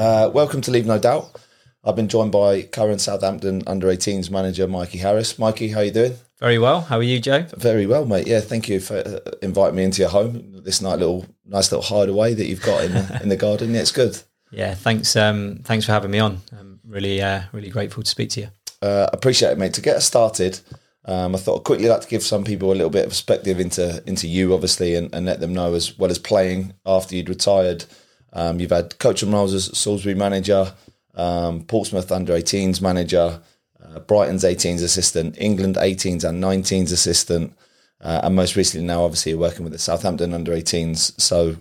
Uh, welcome to Leave No Doubt. I've been joined by current Southampton under 18s manager Mikey Harris. Mikey, how you doing? Very well. How are you, Joe? Very well, mate. Yeah, thank you for uh, inviting me into your home. This nice little, nice little hideaway that you've got in the, in the garden. Yeah, it's good. Yeah, thanks. Um, thanks for having me on. I'm really, uh, really grateful to speak to you. Uh, appreciate it, mate. To get us started, um, I thought I'd quickly like to give some people a little bit of perspective into into you, obviously, and, and let them know as well as playing after you'd retired. Um, you've had coaching roles as Salisbury manager, um, Portsmouth under 18s manager, uh, Brighton's 18s assistant, England 18s and 19s assistant, uh, and most recently now, obviously, you're working with the Southampton under 18s. So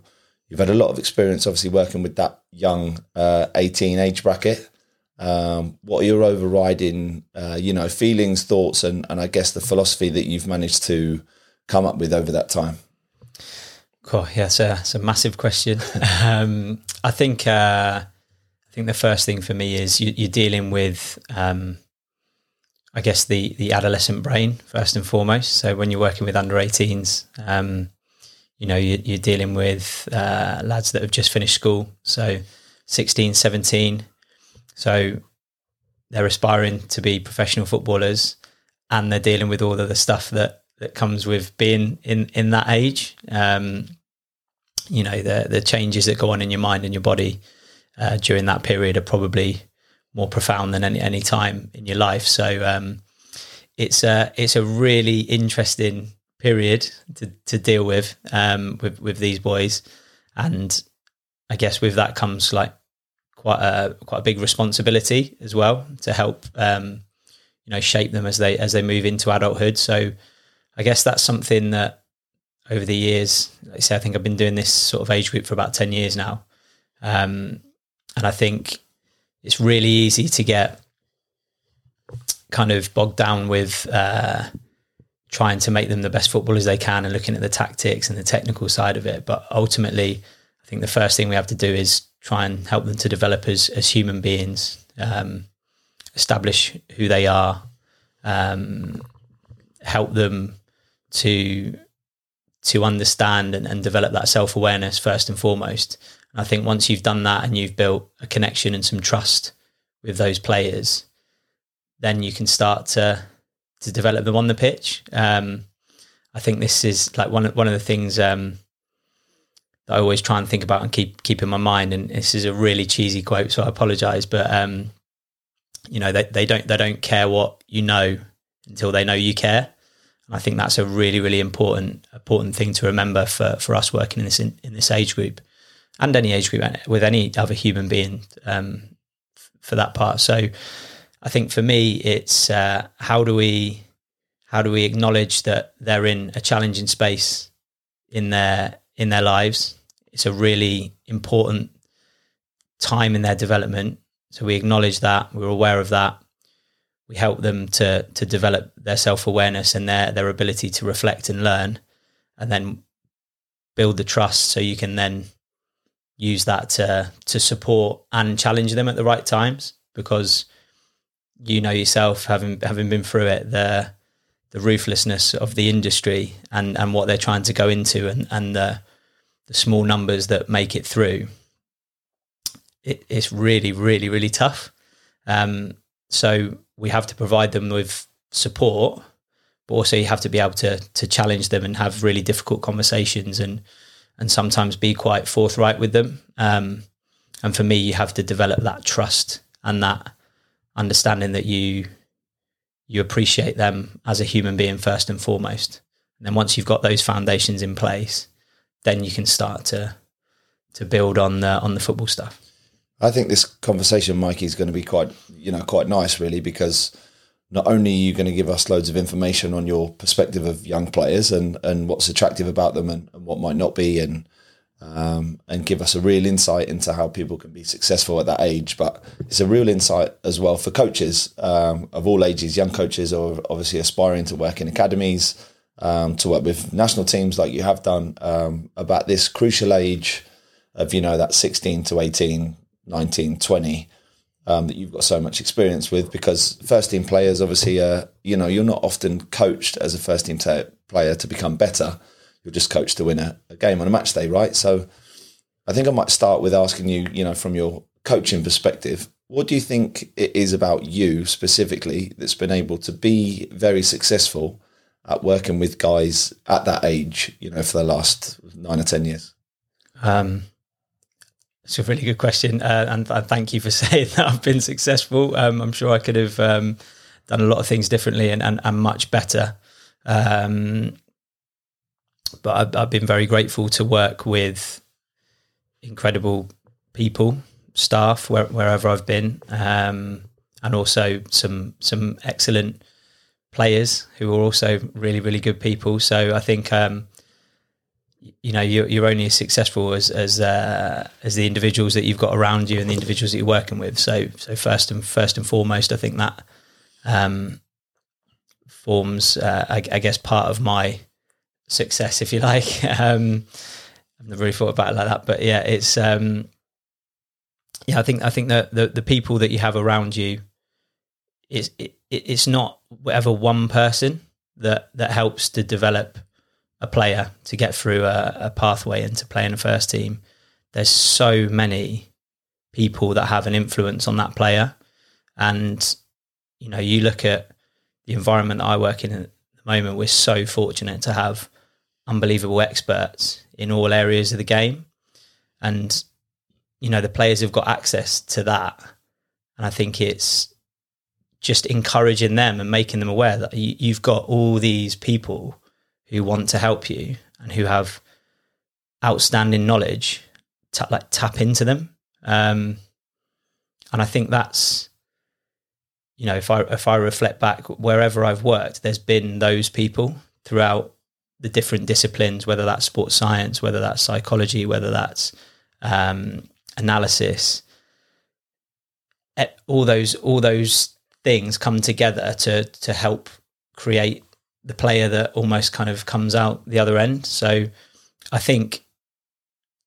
you've had a lot of experience, obviously, working with that young uh, 18 age bracket. Um, what are your overriding, uh, you know, feelings, thoughts, and, and I guess the philosophy that you've managed to come up with over that time? Cool. Yeah, it's a, it's a massive question. um, I think uh, I think the first thing for me is you, are dealing with, um, I guess the the adolescent brain first and foremost. So when you're working with under 18s, um, you know you, are dealing with uh, lads that have just finished school, so 16, 17. So they're aspiring to be professional footballers, and they're dealing with all of the stuff that that comes with being in in that age. Um, you know the the changes that go on in your mind and your body uh, during that period are probably more profound than any any time in your life. So um, it's a it's a really interesting period to, to deal with um, with with these boys, and I guess with that comes like quite a quite a big responsibility as well to help um, you know shape them as they as they move into adulthood. So I guess that's something that over the years, like I say, I think I've been doing this sort of age group for about ten years now, um, and I think it's really easy to get kind of bogged down with uh, trying to make them the best footballers they can and looking at the tactics and the technical side of it. But ultimately, I think the first thing we have to do is try and help them to develop as as human beings, um, establish who they are, um, help them to to understand and, and develop that self awareness first and foremost. And I think once you've done that and you've built a connection and some trust with those players, then you can start to to develop them on the pitch. Um, I think this is like one one of the things um, that I always try and think about and keep keep in my mind. And this is a really cheesy quote, so I apologise. But um, you know, they, they don't they don't care what you know until they know you care. And I think that's a really really important important thing to remember for for us working in this in, in this age group and any age group with any other human being um, for that part. So I think for me, it's uh, how do we how do we acknowledge that they're in a challenging space in their in their lives it's a really important time in their development. So we acknowledge that, we're aware of that. We help them to to develop their self awareness and their their ability to reflect and learn, and then build the trust so you can then use that to to support and challenge them at the right times because you know yourself having having been through it the the ruthlessness of the industry and and what they're trying to go into and and the the small numbers that make it through, it, it's really, really, really tough. Um, so we have to provide them with support, but also you have to be able to to challenge them and have really difficult conversations and and sometimes be quite forthright with them. Um, and for me, you have to develop that trust and that understanding that you you appreciate them as a human being first and foremost. And then once you've got those foundations in place, then you can start to to build on the on the football stuff. I think this conversation, Mikey, is going to be quite you know quite nice, really, because not only are you going to give us loads of information on your perspective of young players and and what's attractive about them and, and what might not be, and um, and give us a real insight into how people can be successful at that age. But it's a real insight as well for coaches um, of all ages, young coaches are obviously aspiring to work in academies um, to work with national teams like you have done um, about this crucial age of, you know, that 16 to 18, 19, 20 um, that you've got so much experience with because first team players, obviously, uh, you know, you're not often coached as a first team t- player to become better. You're just coached to win a, a game on a match day, right? So I think I might start with asking you, you know, from your coaching perspective, what do you think it is about you specifically that's been able to be very successful at working with guys at that age, you know, for the last nine or 10 years? Um, it's a really good question, uh, and, and, thank you for saying that I've been successful. Um, I'm sure I could have um, done a lot of things differently and, and, and much better. Um, but I've, I've, been very grateful to work with incredible people, staff where, wherever I've been, um, and also some some excellent players who are also really really good people. So I think um, you know you're, you're only as successful as as uh, as the individuals that you've got around you and the individuals that you're working with. So so first and first and foremost, I think that um, forms uh, I, I, guess part of my success, if you like. um, I've never really thought about it like that, but yeah, it's um, yeah. I think I think that the the people that you have around you is it, it's not whatever one person that that helps to develop a player to get through a, a pathway into playing a first team. There's so many people that have an influence on that player, and you know, you look at the environment I work in at the moment. We're so fortunate to have unbelievable experts in all areas of the game, and you know, the players have got access to that, and I think it's just encouraging them and making them aware that you, you've got all these people who want to help you and who have outstanding knowledge to like tap into them. Um, and i think that's you know if i if i reflect back wherever i've worked there's been those people throughout the different disciplines whether that's sports science whether that's psychology whether that's um, analysis. All those all those things come together to to help create the player that almost kind of comes out the other end. So I think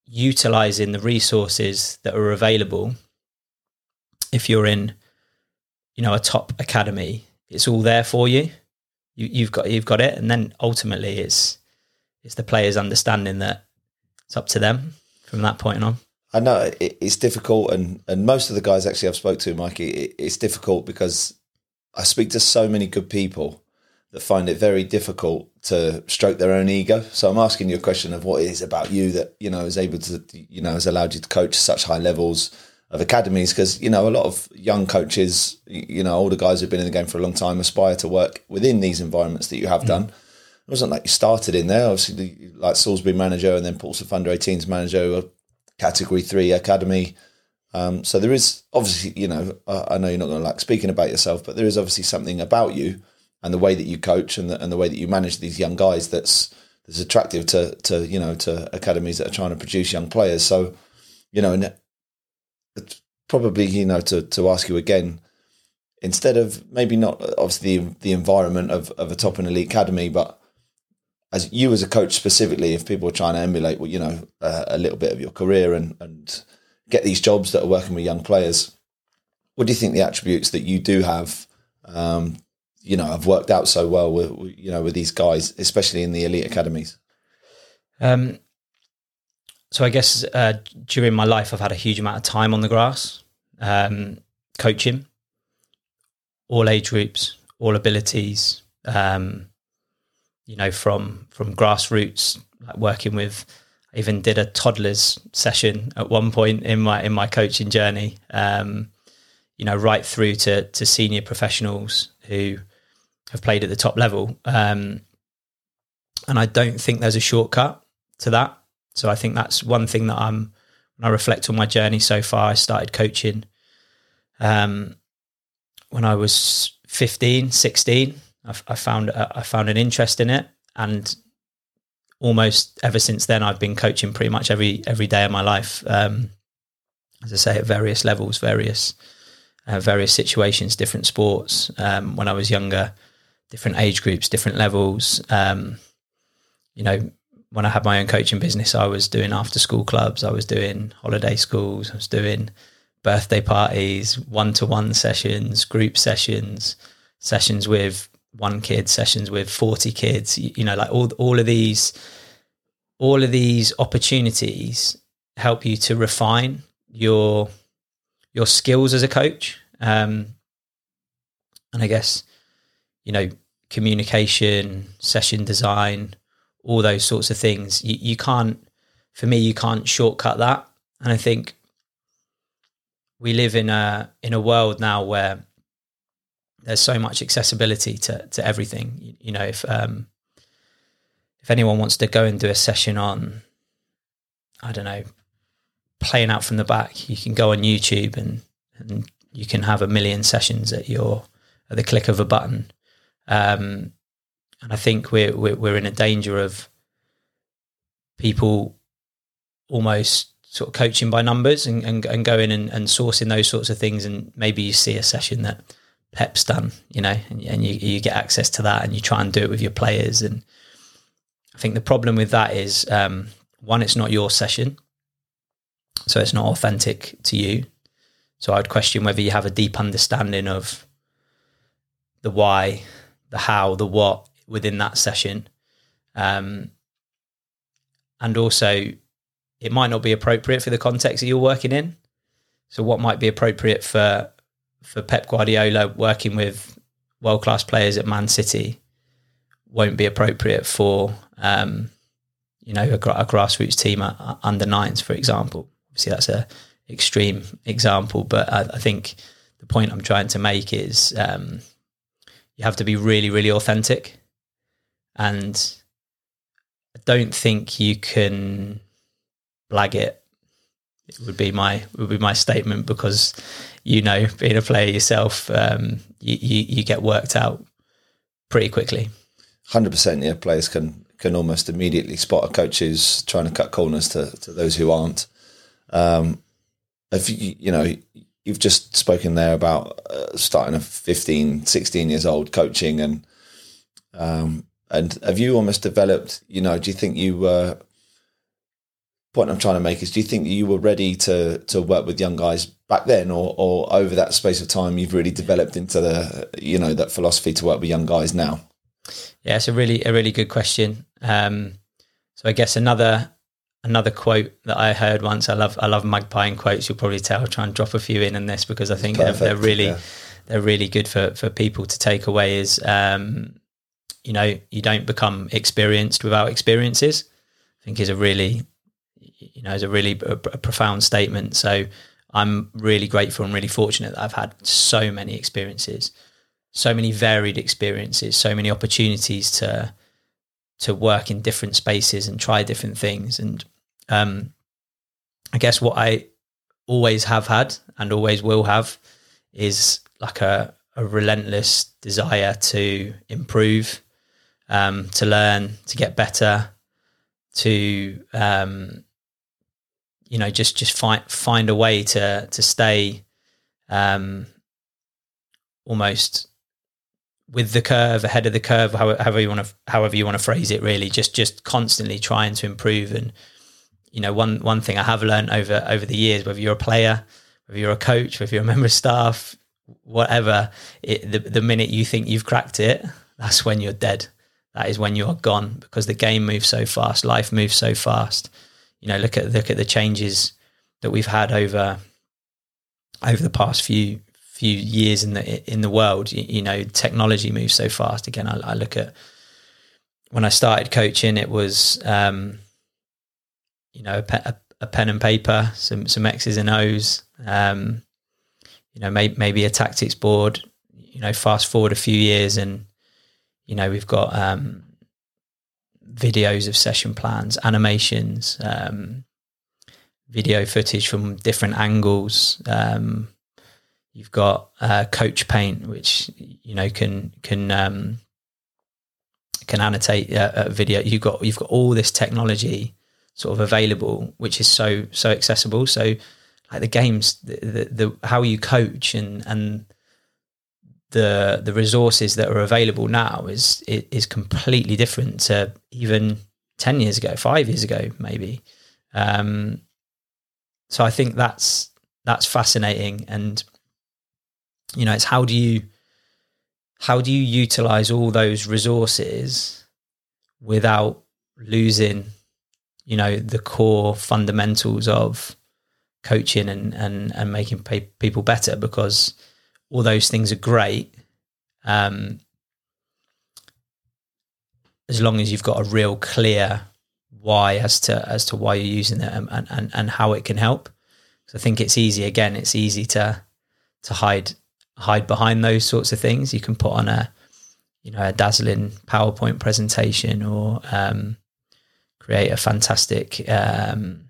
utilizing the resources that are available if you're in you know a top academy it's all there for you. you have got you've got it and then ultimately it's it's the players understanding that it's up to them from that point on I know it's difficult, and, and most of the guys actually I've spoke to, Mikey, it's difficult because I speak to so many good people that find it very difficult to stroke their own ego. So I'm asking you a question of what it is about you that you know is able to you know has allowed you to coach such high levels of academies because you know a lot of young coaches, you know older guys who've been in the game for a long time aspire to work within these environments that you have mm. done. It wasn't like you started in there, obviously like Salisbury manager and then Portsmouth under 18s manager, category three academy. Um, so there is obviously, you know, I, I know you're not going to like speaking about yourself, but there is obviously something about you and the way that you coach and the, and the way that you manage these young guys that's that's attractive to to you know to academies that are trying to produce young players. So you know, and it's probably you know to to ask you again instead of maybe not obviously the, the environment of, of a top and elite academy, but as you as a coach specifically, if people are trying to emulate, well, you know, uh, a little bit of your career and and get these jobs that are working with young players, what do you think the attributes that you do have um, you know I've worked out so well with you know with these guys, especially in the elite academies? Um, so I guess uh, during my life, I've had a huge amount of time on the grass, um, coaching, all age groups, all abilities. Um, you know, from from grassroots, like working with. I even did a toddlers session at one point in my in my coaching journey. Um, you know, right through to to senior professionals who have played at the top level. Um, and I don't think there's a shortcut to that. So I think that's one thing that I'm when I reflect on my journey so far. I started coaching um, when I was 15, 16. I, I found uh, I found an interest in it, and almost ever since then, I've been coaching pretty much every every day of my life. Um, as I say, at various levels, various uh, various situations, different sports. Um, when I was younger, different age groups, different levels. Um, you know, when I had my own coaching business, I was doing after school clubs, I was doing holiday schools, I was doing birthday parties, one to one sessions, group sessions, sessions with one kid, sessions with 40 kids, you, you know, like all, all of these, all of these opportunities help you to refine your your skills as a coach. Um, and I guess, you know, communication, session design, all those sorts of things. You, you can't, for me, you can't shortcut that. And I think we live in a in a world now where there's so much accessibility to to everything. You, you know, if um, if anyone wants to go and do a session on, I don't know, playing out from the back, you can go on YouTube and and you can have a million sessions at your at the click of a button. Um, and I think we're, we're we're in a danger of people almost sort of coaching by numbers and, and, and going and, and sourcing those sorts of things. And maybe you see a session that Pep's done, you know, and, and you, you get access to that and you try and do it with your players. And I think the problem with that is um, one, it's not your session. So it's not authentic to you. So I'd question whether you have a deep understanding of the why, the how, the what within that session. Um, and also it might not be appropriate for the context that you're working in. So what might be appropriate for for Pep Guardiola working with world class players at Man City won't be appropriate for um, you know a, a grassroots team at, under nines, for example. Obviously, that's a extreme example, but I, I think the point I'm trying to make is um, you have to be really, really authentic, and I don't think you can blag it. It would be my would be my statement because you know, being a player yourself, um, you, you, you get worked out pretty quickly. Hundred percent. Yeah, players can can almost immediately spot a coach who's trying to cut corners to, to those who aren't. Um, if you, you know, you've just spoken there about uh, starting at 15, 16 years old coaching and um, and have you almost developed, you know, do you think you were point I'm trying to make is do you think you were ready to to work with young guys back then or or over that space of time you've really developed into the you know that philosophy to work with young guys now? Yeah it's a really a really good question. Um, so i guess another another quote that i heard once i love i love magpieing quotes you'll probably tell I'll try and drop a few in in this because i think they're, they're, really yeah. they're really good for for people to take away is um, you know you don't become experienced without experiences i think is a really you know, is a really a, a profound statement. So I'm really grateful and really fortunate that I've had so many experiences, so many varied experiences, so many opportunities to to work in different spaces and try different things. And um, I guess what I always have had and always will have is like a, a relentless desire to improve, um, to learn, to get better, to um, you know just just find find a way to to stay um, almost with the curve ahead of the curve however you want to however you want to phrase it really just just constantly trying to improve and you know one one thing i have learned over over the years whether you're a player whether you're a coach whether you're a member of staff whatever it, the, the minute you think you've cracked it that's when you're dead that is when you're gone because the game moves so fast life moves so fast you know, look at look at the changes that we've had over over the past few few years in the in the world. You, you know, technology moves so fast. Again, I, I, look at when I started coaching, it was um, you know a, pe- a, pen and paper, some some X's and O's. Um, you know, may, maybe a tactics board. You know, fast forward a few years, and you know we've got um, videos of session plans, animations, um, video footage from different angles. Um, you've got uh, Coach Paint, which you know can can um, can annotate a, a, video. You've got you've got all this technology sort of available, which is so so accessible. So like the games, the, the, the how you coach and and the the resources that are available now is is completely different to even ten years ago, five years ago, maybe. Um, so I think that's that's fascinating, and you know, it's how do you how do you utilize all those resources without losing, you know, the core fundamentals of coaching and and and making pay, people better because all those things are great. Um, as long as you've got a real clear why as to as to why you're using it and and, and how it can help. So I think it's easy again. It's easy to to hide hide behind those sorts of things. You can put on a you know a dazzling PowerPoint presentation or um, create a fantastic um,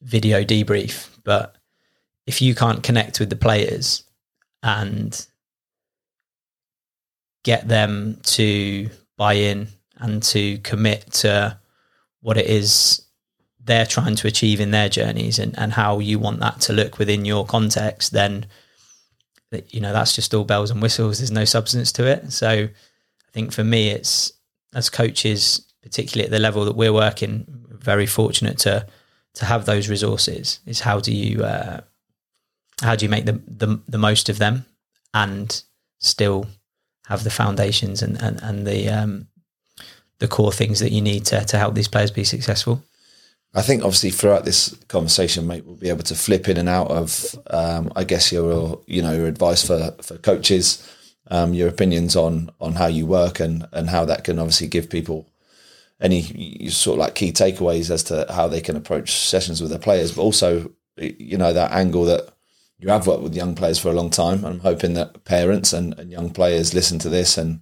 video debrief. But if you can't connect with the players and get them to buy in and to commit to what it is they're trying to achieve in their journeys and, and how you want that to look within your context, then you know that's just all bells and whistles. There's no substance to it. So I think for me, it's as coaches, particularly at the level that we're working, very fortunate to to have those resources. Is how do you uh, how do you make the, the the most of them and still have the foundations and and, and the um, the core things that you need to to help these players be successful. I think obviously throughout this conversation, mate, we'll be able to flip in and out of, um, I guess your, you know, your advice for for coaches, um, your opinions on on how you work and and how that can obviously give people any sort of like key takeaways as to how they can approach sessions with their players, but also, you know, that angle that you have worked with young players for a long time. I'm hoping that parents and, and young players listen to this and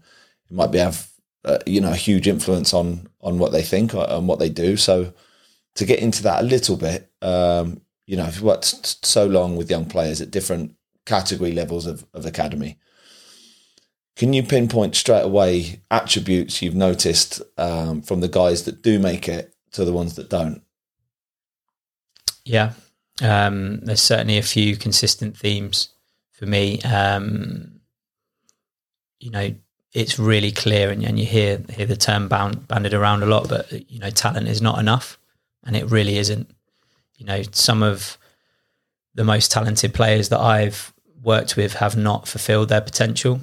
it might be have, uh, you know, a huge influence on on what they think and what they do. So to get into that a little bit, um, you know, I've worked so long with young players at different category levels of, of academy. Can you pinpoint straight away attributes you've noticed um, from the guys that do make it to the ones that don't? Yeah, um, there's certainly a few consistent themes for me. Um, you know, it's really clear, and, and you hear hear the term bound, banded around a lot, but you know, talent is not enough and it really isn't. You know, some of the most talented players that I've worked with have not fulfilled their potential.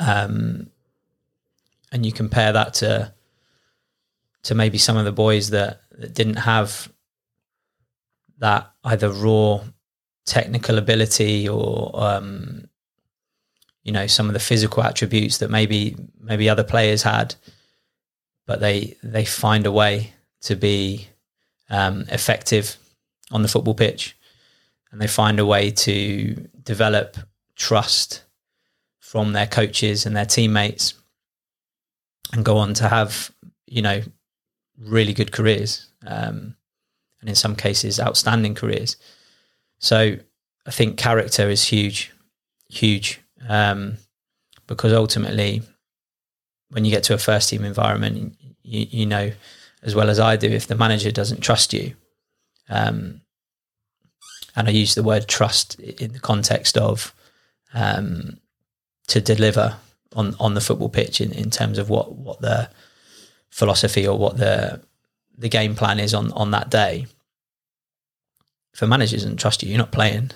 Um, and you compare that to to maybe some of the boys that, that didn't have that either raw technical ability or um, you know some of the physical attributes that maybe maybe other players had, but they they find a way to be um, effective on the football pitch, and they find a way to develop trust from their coaches and their teammates, and go on to have you know really good careers, um, and in some cases outstanding careers. So I think character is huge, huge, um, because ultimately, when you get to a first team environment, you, you know as well as I do if the manager doesn't trust you. Um, and I use the word trust in the context of um, to deliver on on the football pitch in, in terms of what what the philosophy or what the the game plan is on on that day. If a manager doesn't trust you, you're not playing.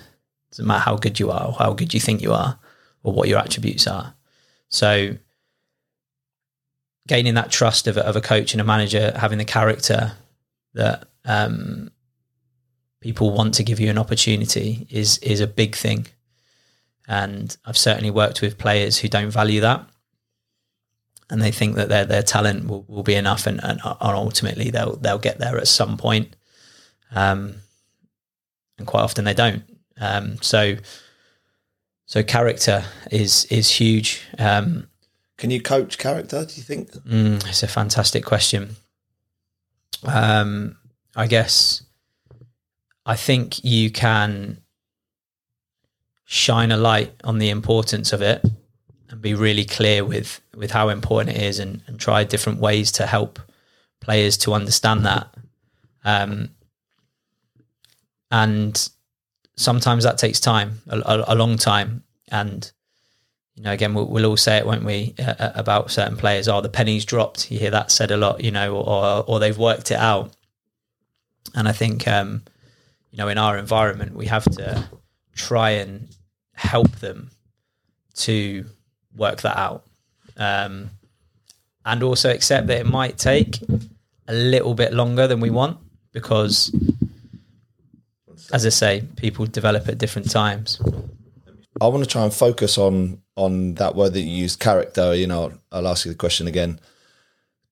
Doesn't matter how good you are or how good you think you are or what your attributes are. So gaining that trust of a, of a coach and a manager, having the character that um, people want to give you an opportunity is is a big thing. And I've certainly worked with players who don't value that, and they think that their their talent will, will be enough, and, and, ultimately they'll they'll get there at some point. Um, and quite often they don't. Um, so so character is is huge. Um, can you coach character? Do you think? Mm, it's a fantastic question. Um, I guess I think you can shine a light on the importance of it and be really clear with with how important it is and, and try different ways to help players to understand that. Um, and sometimes that takes time, a, a, a long time. And you know, again, we'll, we'll all say it, won't we, uh, uh, about certain players? Oh, the pennies dropped. You hear that said a lot, you know, or or they've worked it out. And I think, um, you know, in our environment, we have to try and help them to work that out, um, and also accept that it might take a little bit longer than we want because as I say, people develop at different times. I want to try and focus on on that word that you used, character. You know, I'll ask you the question again.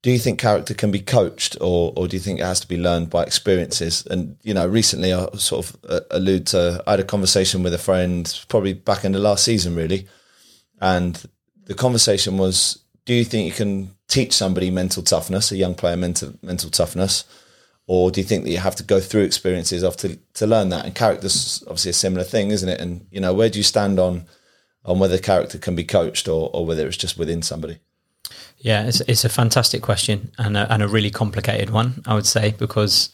Do you think character can be coached, or or do you think it has to be learned by experiences? And you know, recently I sort of uh, allude to I had a conversation with a friend, probably back in the last season, really, and the conversation was: Do you think you can teach somebody mental toughness, a young player mental mental toughness? or do you think that you have to go through experiences of to, to learn that and character's obviously a similar thing isn't it and you know where do you stand on on whether character can be coached or, or whether it's just within somebody yeah it's, it's a fantastic question and a, and a really complicated one i would say because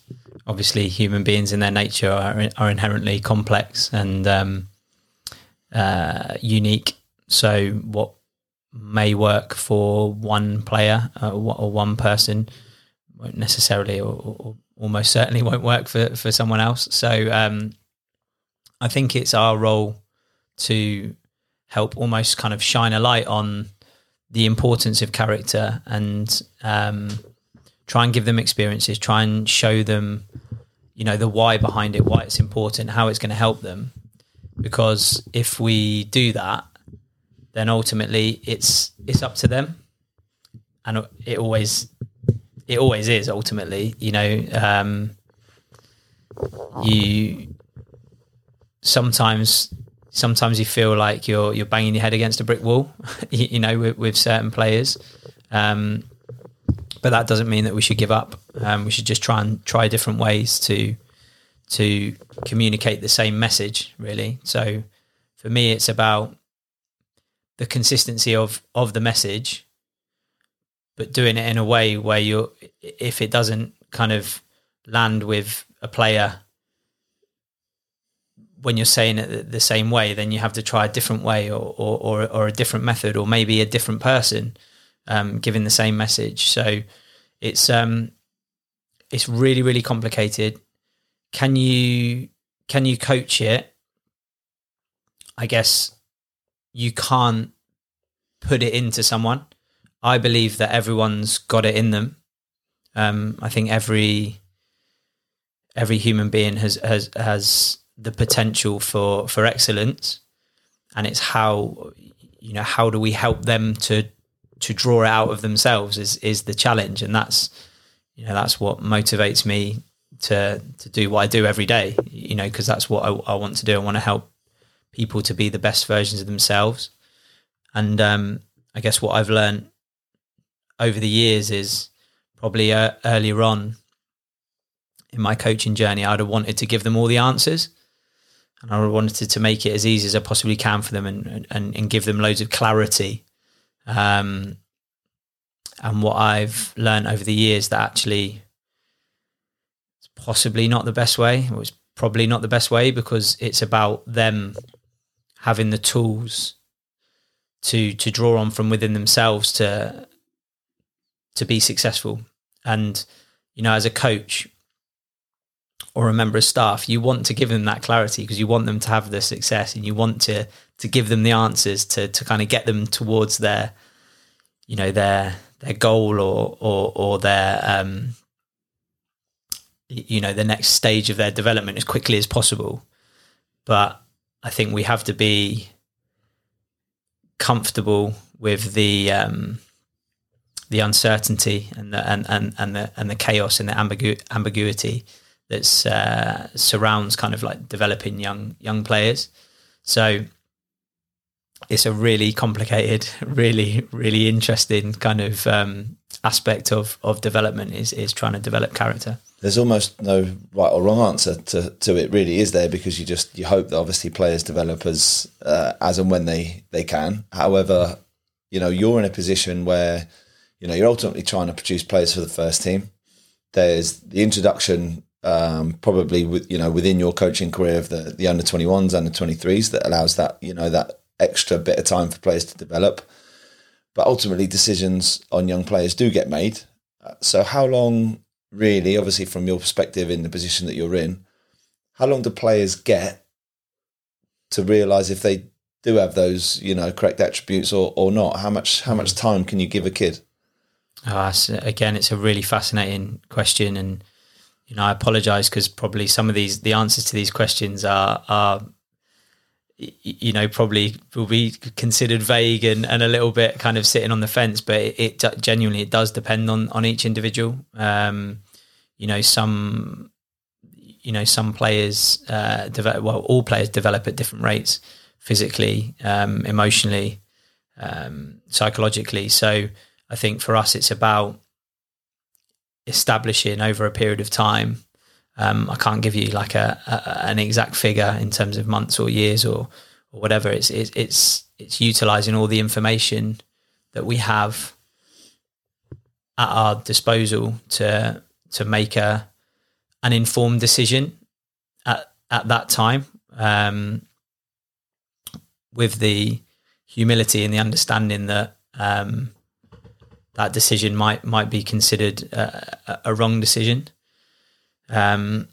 obviously human beings in their nature are, are inherently complex and um, uh, unique so what may work for one player uh, or one person won't necessarily or, or, almost certainly won't work for, for someone else. So um, I think it's our role to help almost kind of shine a light on the importance of character and um, try and give them experiences, try and show them, you know, the why behind it, why it's important, how it's going to help them. Because if we do that, then ultimately it's it's up to them, and it always it always is ultimately you know um, you sometimes sometimes you feel like you're you're banging your head against a brick wall you, you, know with, with certain players. Um, but that doesn't mean that we should give up. Um, we should just try and try different ways to to communicate the same message really. So for me it's about the consistency of of the message but doing it in a way where you're if it doesn't kind of land with a player when you're saying it the same way, then you have to try a different way or or, or, or a different method or maybe a different person um, giving the same message. So it's um it's really really complicated. Can you can you coach it? I guess you can't put it into someone. I believe that everyone's got it in them. Um, I think every every human being has has has the potential for for excellence, and it's how you know how do we help them to to draw it out of themselves is is the challenge, and that's you know that's what motivates me to to do what I do every day. You know, because that's what I, I want to do. I want to help people to be the best versions of themselves, and um, I guess what I've learned over the years is probably uh, earlier on in my coaching journey, I'd have wanted to give them all the answers. And I wanted to make it as easy as I possibly can for them and, and, and give them loads of clarity. Um, and what I've learned over the years that actually it's possibly not the best way. It was probably not the best way because it's about them having the tools to to draw on from within themselves to to be successful. And, you know, as a coach or a member of staff, you want to give them that clarity because you want them to have the success and you want to to give them the answers to to kind of get them towards their, you know, their their goal or or or their um you know the next stage of their development as quickly as possible. But I think we have to be comfortable with the um, the uncertainty and the and, and, and the and the chaos and the ambigu- ambiguity that uh, surrounds kind of like developing young young players. So it's a really complicated, really really interesting kind of um, aspect of of development is is trying to develop character. There's almost no right or wrong answer to, to it, really, is there? Because you just you hope that obviously players develop as uh, as and when they they can. However, you know you're in a position where you know, you're ultimately trying to produce players for the first team. There's the introduction, um, probably with you know within your coaching career of the the under 21s, under 23s that allows that you know that extra bit of time for players to develop. But ultimately, decisions on young players do get made. Uh, so, how long, really, obviously, from your perspective in the position that you're in, how long do players get to realise if they do have those, you know, correct attributes or, or not? How much how much mm. time can you give a kid? Oh, again, it's a really fascinating question, and you know, I apologise because probably some of these the answers to these questions are are you know probably will be considered vague and, and a little bit kind of sitting on the fence but it, it genuinely it does depend on on each individual. Um, you know some you know some players uh, develop well all players develop at different rates physically um, emotionally um, psychologically. So i think for us it's about establishing over a period of time um, I can't give you like a, a, an exact figure in terms of months or years or or whatever. It's it's it's, it's utilizing all the information that we have at our disposal to to make a an informed decision at at that time um, with the humility and the understanding that um, that decision might might be considered a, a wrong decision um,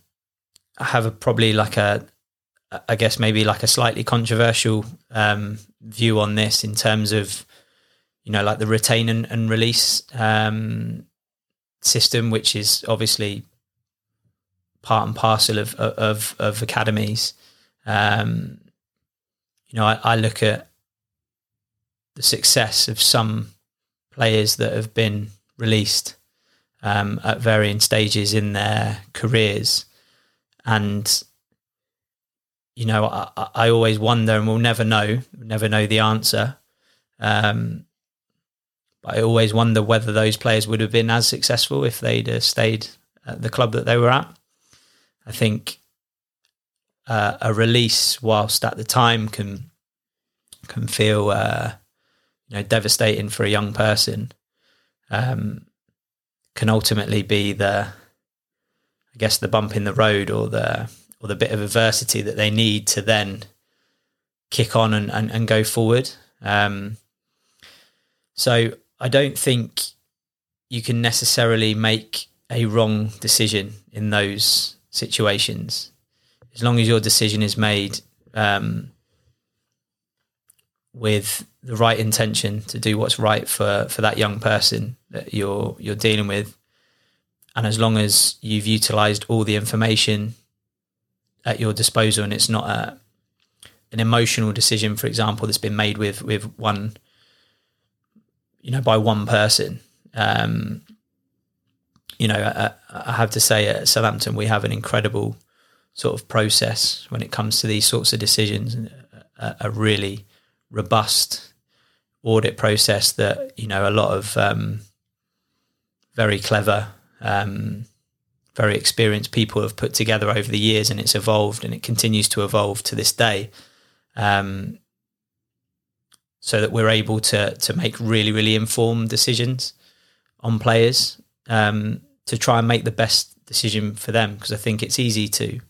I have a, probably like a, I guess maybe like a slightly controversial um, view on this in terms of, you know, like the retain and, and release um, system, which is obviously part and parcel of of, of academies. Um, you know, I, I look at the success of some players that have been released um, at varying stages in their careers. And, you know, I, I always wonder, and we'll never know, never know the answer. Um, but I always wonder whether those players would have been as successful if they'd stayed at the club that they were at. I think uh, a release, whilst at the time can can feel uh, you know devastating for a young person, um, can ultimately be the, I guess, the bump in the road or the or the bit of adversity that they need to then kick on and, and, and go forward. Um, so I don't think you can necessarily make a wrong decision in those situations, as long as your decision is made um, with the right intention to do what's right for for that young person that you're you're dealing with. And as long as you've utilized all the information at your disposal and it's not a an emotional decision for example that's been made with with one you know by one person um, you know I, I have to say at Southampton we have an incredible sort of process when it comes to these sorts of decisions a, a really robust audit process that you know a lot of um, very clever, um, very experienced people have put together over the years, and it's evolved and it continues to evolve to this day. Um, so that we're able to to make really really informed decisions on players um, to try and make the best decision for them because I think it's easy to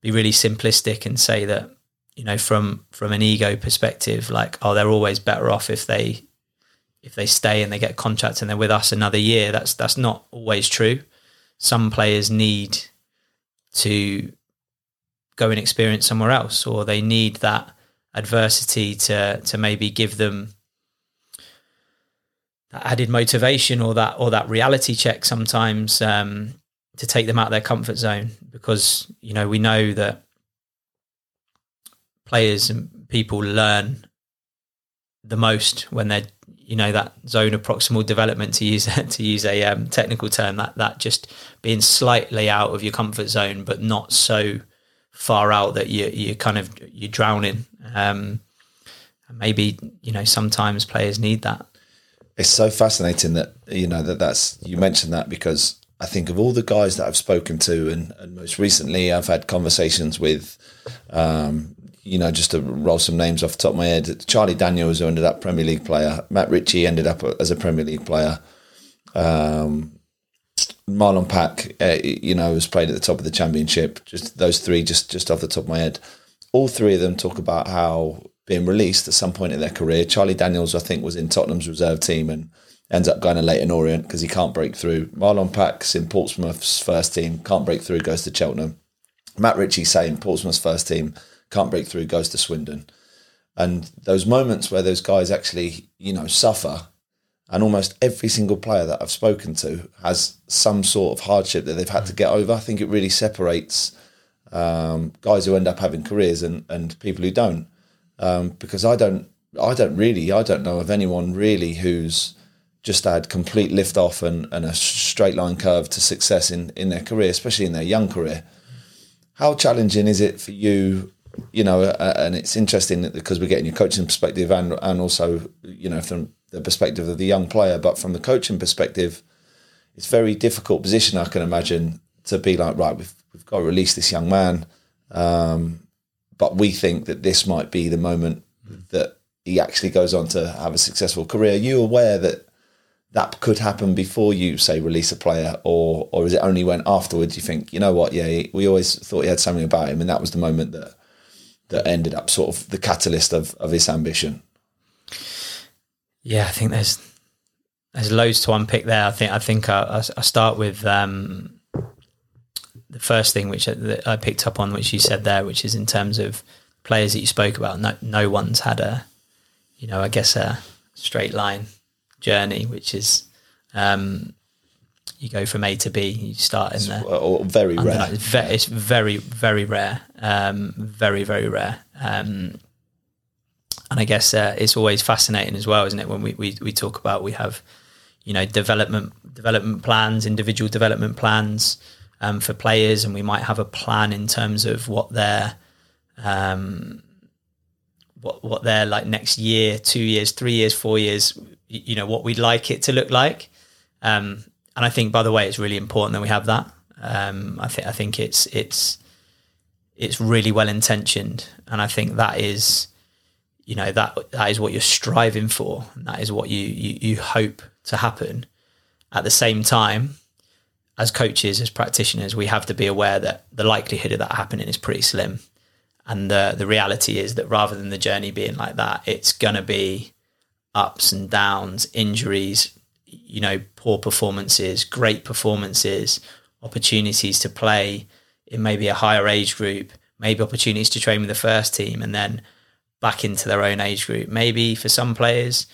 be really simplistic and say that you know from from an ego perspective like oh they're always better off if they if they stay and they get contracts and they're with us another year. That's that's not always true. Some players need to go and experience somewhere else or they need that adversity to to maybe give them that added motivation or that or that reality check sometimes um, to take them out of their comfort zone. Because you know we know that players and people learn the most when they're you know that zone of proximal development to use to use a um, technical term that that just being slightly out of your comfort zone but not so far out that you you kind of you're drowning. Um, maybe you know sometimes players need that. It's so fascinating that you know that that's you mentioned that because I think of all the guys that I've spoken to and, and most recently I've had conversations with um, you know, just to roll some names off the top of my head, Charlie Daniels, who ended up Premier League player, Matt Ritchie ended up as a Premier League player. Um, Marlon Pack, uh, you know, was played at the top of the championship. Just those three, just just off the top of my head. All three of them talk about how being released at some point in their career. Charlie Daniels, I think, was in Tottenham's reserve team and ends up going to Leyton Orient because he can't break through. Marlon Pack's in Portsmouth's first team, can't break through, goes to Cheltenham. Matt Ritchie, same, Portsmouth's first team can't break through, goes to Swindon. And those moments where those guys actually, you know, suffer And almost every single player that I've spoken to has some sort of hardship that they've had to get over. I think it really separates um, guys who end up having careers and, and people who don't. Um, because I don't, I don't really, I don't know of anyone really who's just had complete lift off and, and a straight line curve to success in, in their career, especially in their young career. How challenging is it for you? You know, uh, and it's interesting because we're getting your coaching perspective and and also you know from the perspective of the young player, but from the coaching perspective, it's very difficult position I can imagine to be like right, we've we've got to release this young man, um, but we think that this might be the moment that he actually goes on to have a successful career. Are you aware that that could happen before you say release a player, or or is it only when afterwards you think you know what? Yeah, we always thought he had something about him, and that was the moment that that ended up sort of the catalyst of of his ambition. Yeah, I think there's there's loads to unpick there. I think I think I, I start with um, the first thing which I picked up on, which you said there, which is in terms of players that you spoke about. No, no one's had a, you know, I guess a straight line journey, which is um, you go from A to B. You start in there. very rare. It's, ve- it's, very, very rare. Um, very, very rare. Um, and I guess uh, it's always fascinating as well, isn't it? When we, we, we talk about we have, you know, development development plans, individual development plans um, for players, and we might have a plan in terms of what their um, what what their like next year, two years, three years, four years you know what we'd like it to look like. Um, and I think, by the way, it's really important that we have that. Um, I think I think it's it's it's really well intentioned, and I think that is, you know, that that is what you're striving for, and that is what you you, you hope to happen. At the same time, as coaches, as practitioners, we have to be aware that the likelihood of that happening is pretty slim. And the the reality is that rather than the journey being like that, it's gonna be ups and downs, injuries, you know, poor performances, great performances, opportunities to play in maybe a higher age group, maybe opportunities to train with the first team and then back into their own age group. Maybe for some players,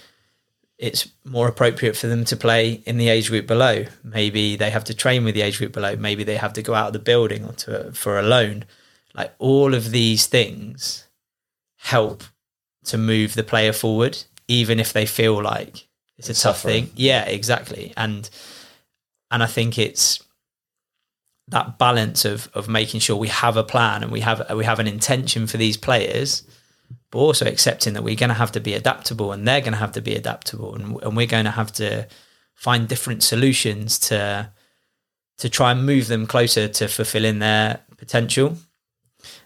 it's more appropriate for them to play in the age group below. Maybe they have to train with the age group below. Maybe they have to go out of the building or to, for a loan. Like all of these things help to move the player forward even if they feel like it's a tough Suffering. thing. Yeah, exactly. And and I think it's that balance of of making sure we have a plan and we have we have an intention for these players, but also accepting that we're going to have to be adaptable and they're going to have to be adaptable and, and we're going to have to find different solutions to to try and move them closer to fulfilling their potential.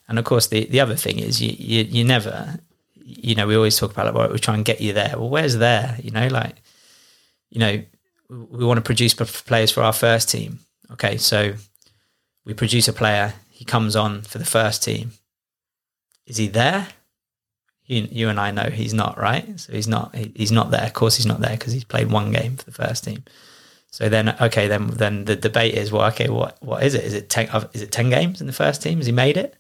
And of course, the, the other thing is you, you, you never you know, we always talk about like, well, we try and get you there. Well, where's there? You know, like, you know, we want to produce players for our first team. Okay, so we produce a player. He comes on for the first team. Is he there? You, you and I know he's not, right? So he's not. He, he's not there. Of course, he's not there because he's played one game for the first team. So then, okay, then then the debate is, well, okay, what what is it? Is it ten? Is it ten games in the first team? Has he made it?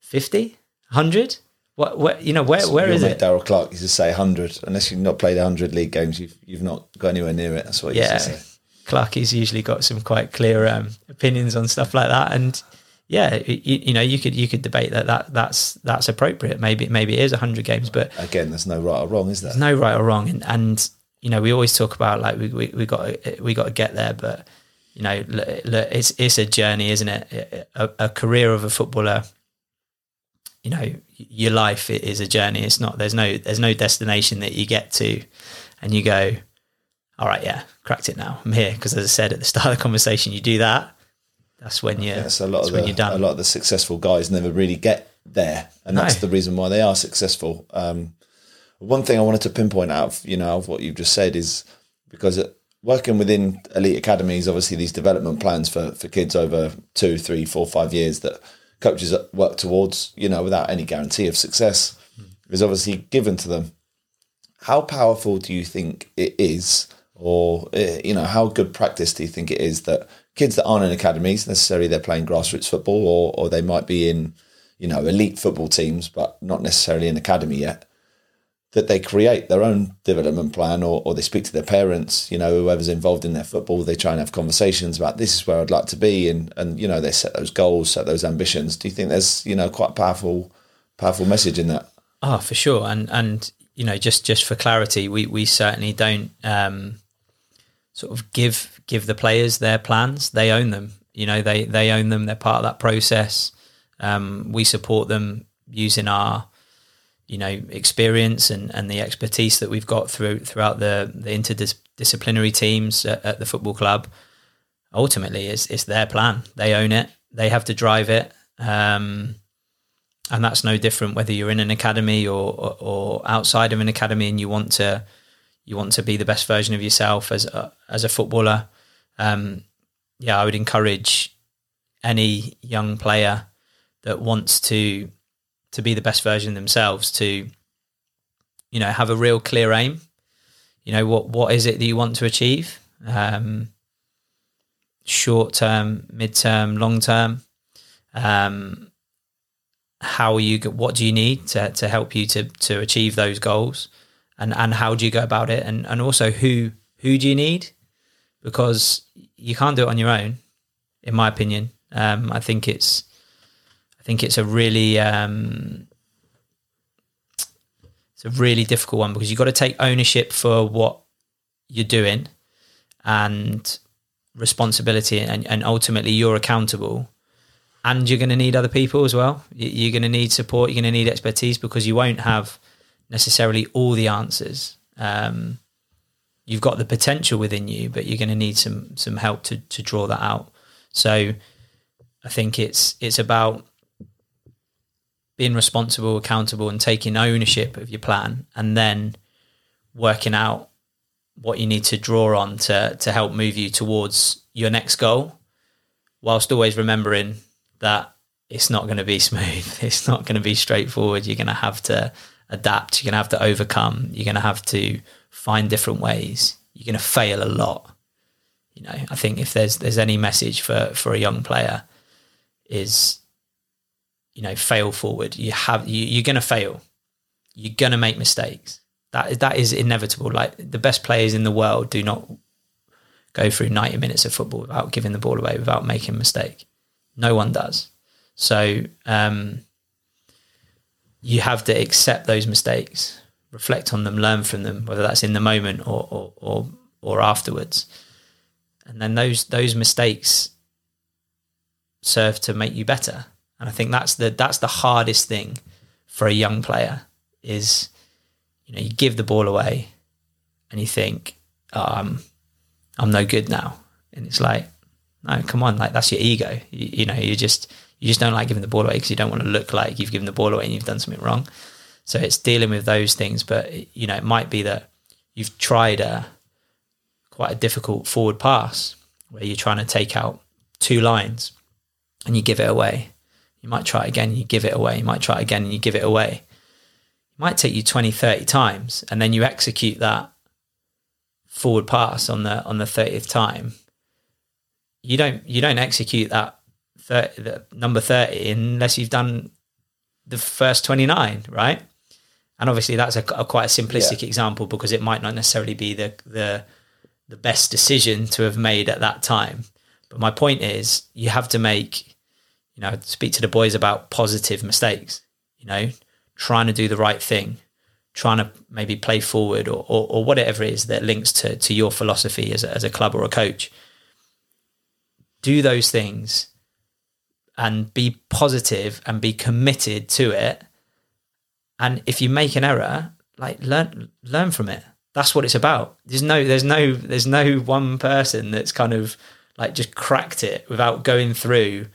50? 100? What, what you know, where so where is it? Daryl Clark used to say hundred. Unless you've not played hundred league games, you've you've not got anywhere near it. That's what yeah. used to say. Clarkie's usually got some quite clear um, opinions on stuff like that, and yeah, you, you, know, you could you could debate that, that that's that's appropriate. Maybe maybe it is hundred games, but again, there's no right or wrong, is there? There's no right or wrong, and, and you know, we always talk about like we we, we got we got to get there, but you know, it's it's a journey, isn't it? A, a career of a footballer you know your life is a journey it's not there's no there's no destination that you get to and you go all right yeah cracked it now i'm here because as i said at the start of the conversation you do that that's when you're a lot of the, you're done. a lot of the successful guys never really get there and that's no. the reason why they are successful um, one thing i wanted to pinpoint out of, you know of what you've just said is because working within elite academies obviously these development plans for for kids over two three four five years that coaches work towards, you know, without any guarantee of success, is obviously given to them. How powerful do you think it is, or eh, you know, how good practice do you think it is that kids that aren't in academies necessarily they're playing grassroots football, or or they might be in, you know, elite football teams, but not necessarily in academy yet. That they create their own development plan or, or they speak to their parents, you know, whoever's involved in their football, they try and have conversations about this is where I'd like to be and, and you know, they set those goals, set those ambitions. Do you think there's, you know, quite powerful powerful message in that? Oh, for sure. And and you know, just just for clarity, we we certainly don't um, sort of give give the players their plans. They own them. You know, they they own them. They're part of that process. Um, we support them using our you know experience and, and the expertise that we've got through throughout the the interdisciplinary teams at, at the football club. Ultimately, it's it's their plan. They own it. They have to drive it. Um, and that's no different whether you're in an academy or, or, or outside of an academy and you want to you want to be the best version of yourself as a, as a footballer. Um, yeah, I would encourage any young player that wants to to be the best version themselves to you know have a real clear aim. You know what what is it that you want to achieve? Um, short term mid term long term um, how you what do you need to, to help you to to achieve those goals? And and how do you go about it? And and also who who do you need? Because you can't do it on your own in my opinion. Um, i think it's I think it's a really um, it's a really difficult one because you've got to take ownership for what you're doing and responsibility, and, and ultimately you're accountable. And you're going to need other people as well. You're going to need support. You're going to need expertise because you won't have necessarily all the answers. Um, you've got the potential within you, but you're going to need some some help to to draw that out. So I think it's it's about being responsible, accountable, and taking ownership of your plan, and then working out what you need to draw on to to help move you towards your next goal, whilst always remembering that it's not going to be smooth. It's not going to be straightforward. You're going to have to adapt. You're going to have to overcome. You're going to have to find different ways. You're going to fail a lot. You know, I think if there's there's any message for for a young player is you know fail forward. You have you, you're going to fail. You're going to make mistakes. That that is inevitable. Like the best players in the world do not go through 90 minutes of football without giving the ball away without making a mistake. No one does. So um, you have to accept those mistakes reflect on them learn from them whether that's in the moment or or or, or afterwards. And then those those mistakes serve to make you better and I think that's the that's the hardest thing for a young player is you know you give the ball away and you think I'm I'm no good now. And it's like no come on like that's your ego. You, you know you just you just don't like giving the ball away because you don't want to look like you've given the ball away and you've done something wrong. So it's dealing with those things but you know it might be that you've tried a quite a difficult forward pass where you're trying to take out two lines and you give it away you might try it again, and you give it away. You might try it again and you give it away. It might take you 20, 30 times and then you execute that forward pass on the on the 30th time. You don't you don't execute that 30, the number 30 unless you've done the first 29, right? And obviously that's a, a quite a simplistic yeah. example because it might not necessarily be the the the best decision to have made at that time. But my point is you have to make you know, speak to the boys about positive mistakes, you know, trying to do the right thing, trying to maybe play forward or, or, or whatever it is that links to, to your philosophy as a, as a club or a coach. Do those things and be positive and be committed to it. And if you make an error, like learn learn from it. That's what it's about. There's no there's no there's no one person that's kind of like just cracked it without going through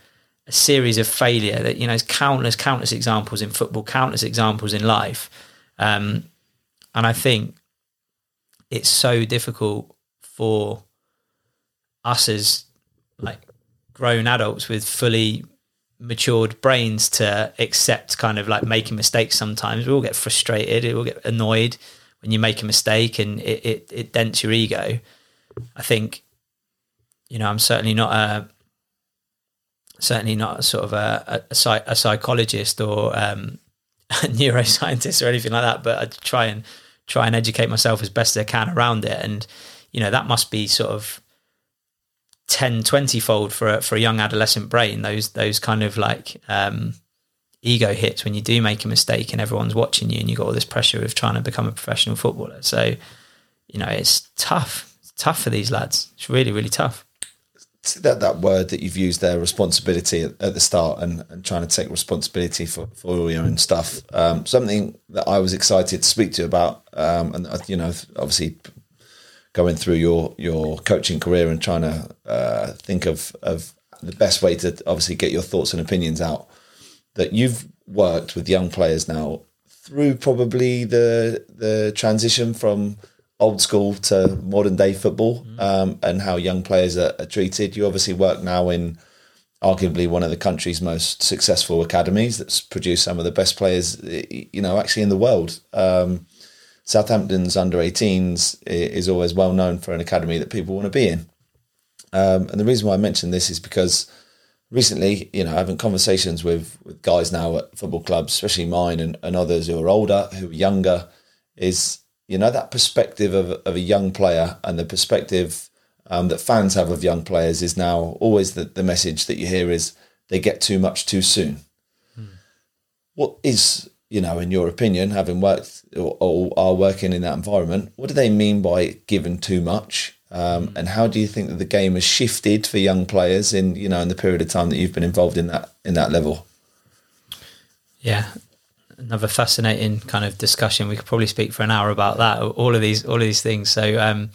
a series of failure that you know there's countless countless examples in football countless examples in life. Um, and i think it's so difficult for us as like grown adults with fully matured brains to accept kind of like making mistakes sometimes. We all get frustrated we all get annoyed when you make a mistake and it, it, it dents your ego. I think you know i'm certainly not a certainly not a sort of a, a, a psychologist or um, neuroscientist or anything like that, but I try and try and educate myself as best I can around it. And you know that must be sort of 10 20 fold for a, for a young adolescent brain those those kind of like um, ego hits when you do make a mistake and everyone's watching you and you've got all this pressure of trying to become a professional footballer. So you know it's tough it's tough for these lads. It's really really tough that that word that you've used there, responsibility at, at the start, and, and trying to take responsibility for, for all your own stuff. Um, something that I was excited to speak to you about, um, and uh, you know, obviously going through your your coaching career and trying to uh, think of of the best way to obviously get your thoughts and opinions out. That you've worked with young players now through probably the the transition from old school to modern day football mm-hmm. um, and how young players are, are, treated. You obviously work now in arguably one of the country's most successful academies that's produced some of the best players, you know, actually in the world. Um, Southampton's under 18s is always well known for an academy that people want to be in. Um, and the reason why I mention this is because recently, you know, having conversations with, with guys now at football clubs, especially mine and, and others who are older, who are younger, is, you know, that perspective of, of a young player and the perspective um, that fans have of young players is now always the, the message that you hear is they get too much too soon. Hmm. What is you know, in your opinion, having worked or, or, are working in that environment, what do they mean by given too much? Um, mm. and how do you think that the game has shifted for young players in you know in the period of time that you've been involved in that in that level? Yeah, another fascinating kind of discussion. We could probably speak for an hour about that. All of these, all of these things. So, um,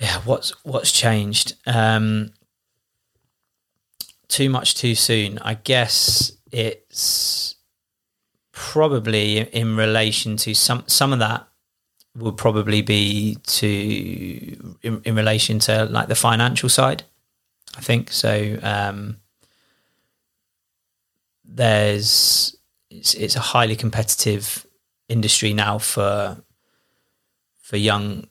yeah, what's what's changed? Um, too much too soon. I guess it's probably in relation to some some of that would probably be to in, in relation to like the financial side. I think so. Um, there's it's, it's a highly competitive industry now for for young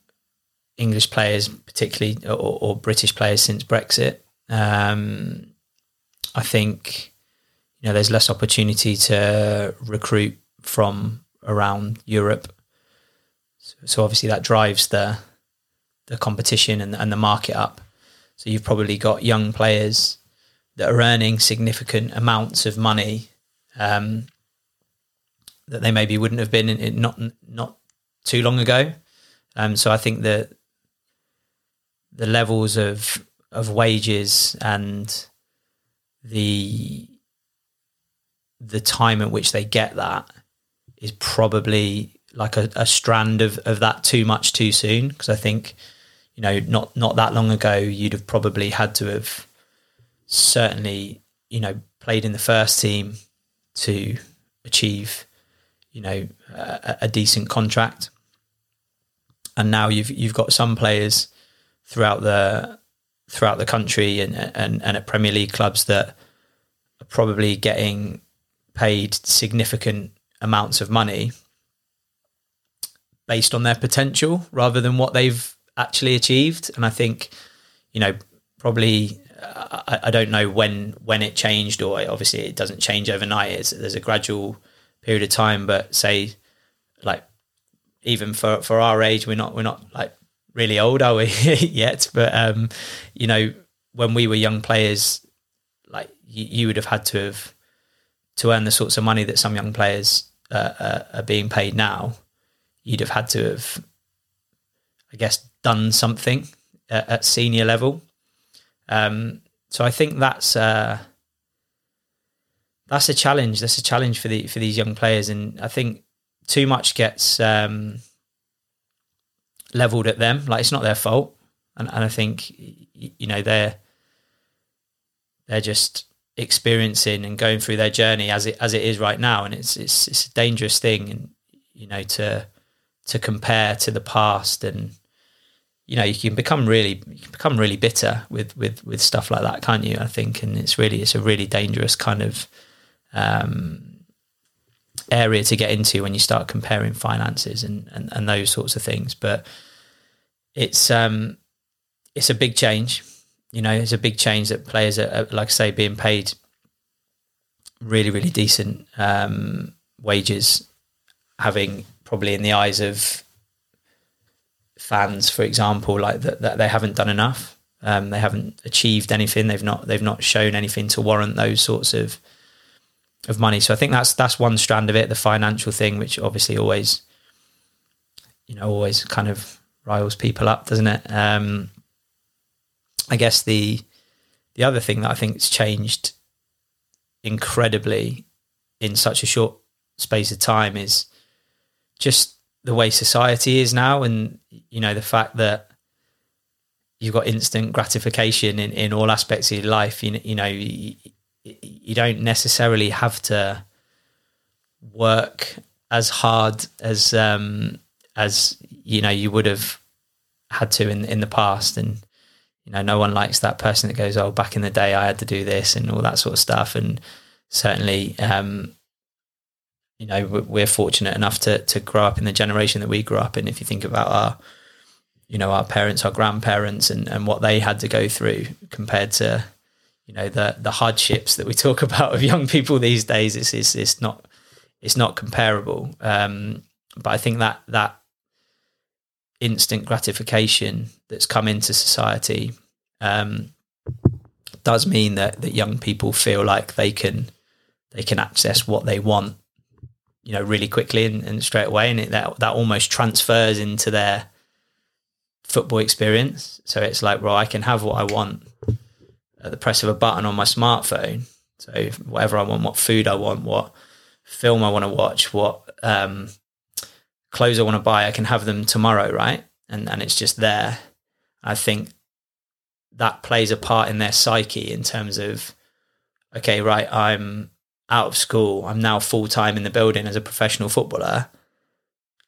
English players, particularly or, or British players since Brexit. Um, I think you know, there's less opportunity to recruit from around Europe. So, so obviously that drives the the competition and, and the market up. So you've probably got young players that are earning significant amounts of money um, that they maybe wouldn't have been in, in not not too long ago. Um, so I think that the levels of of wages and the the time at which they get that is probably like a, a strand of, of that too much too soon. Because I think, you know, not not that long ago, you'd have probably had to have certainly, you know, played in the first team to achieve, you know, a, a decent contract. And now you've you've got some players throughout the throughout the country and and, and at Premier League clubs that are probably getting paid significant amounts of money based on their potential rather than what they've actually achieved. And I think, you know, probably I, I, don't know when when it changed, or obviously it doesn't change overnight. It's, there's a gradual period of time, but say like even for for our age, we're not we're not like really old, are we yet? But um, you know, when we were young players, like you, you would have had to have to earn the sorts of money that some young players uh, uh, are being paid now, you'd have had to have, I guess, done something at, at senior level. Um, so I think that's uh, that's a challenge. That's a challenge for the for these young players, and I think too much gets um, leveled at them. Like it's not their fault, and, and I think you know they're they're just experiencing and going through their journey as it as it is right now. And it's it's it's a dangerous thing and you know to to compare to the past. And you know you can become really you can become really bitter with with with stuff like that can't you? I think and it's really it's a really dangerous kind of um, area to get into when you start comparing finances and, and and those sorts of things but it's um it's a big change you know, it's a big change that players are, like I say, being paid really, really decent um, wages having probably in the eyes of fans, for example, like that, that they haven't done enough. Um, they haven't achieved anything. They've not they've not shown anything to warrant those sorts of of money. So I think that's that's one strand of it, the financial thing, which obviously always you know always kind of riles people up, doesn't it? Um, I guess the the other thing that I think has changed incredibly in such a short space of time is just the way society is now and you know the fact that you've got instant gratification in, in all aspects of your life you, you know you don't necessarily have to work as hard as um as you know you would have had to in in the past. And you know no one likes that person that goes oh back in the day I had to do this and all that sort of stuff. And certainly um you know we're fortunate enough to to grow up in the generation that we grew up in. If you think about our you know our parents our grandparents and and what they had to go through compared to you know the the hardships that we talk about of young people these days it's it's, it's not it's not comparable. Um, but i think that that instant gratification that's come into society um, does mean that that young people feel like they can they can access what they want you know really quickly and, and straight away. And it, that that almost transfers into their football experience. So it's like well I can have what I want at the press of a button on my smartphone so whatever I want what food I want what film I want to watch what um, clothes I want to buy I can have them tomorrow right and and it's just there I think that plays a part in their psyche in terms of okay right I'm out of school. I'm now full time in the building as a professional footballer.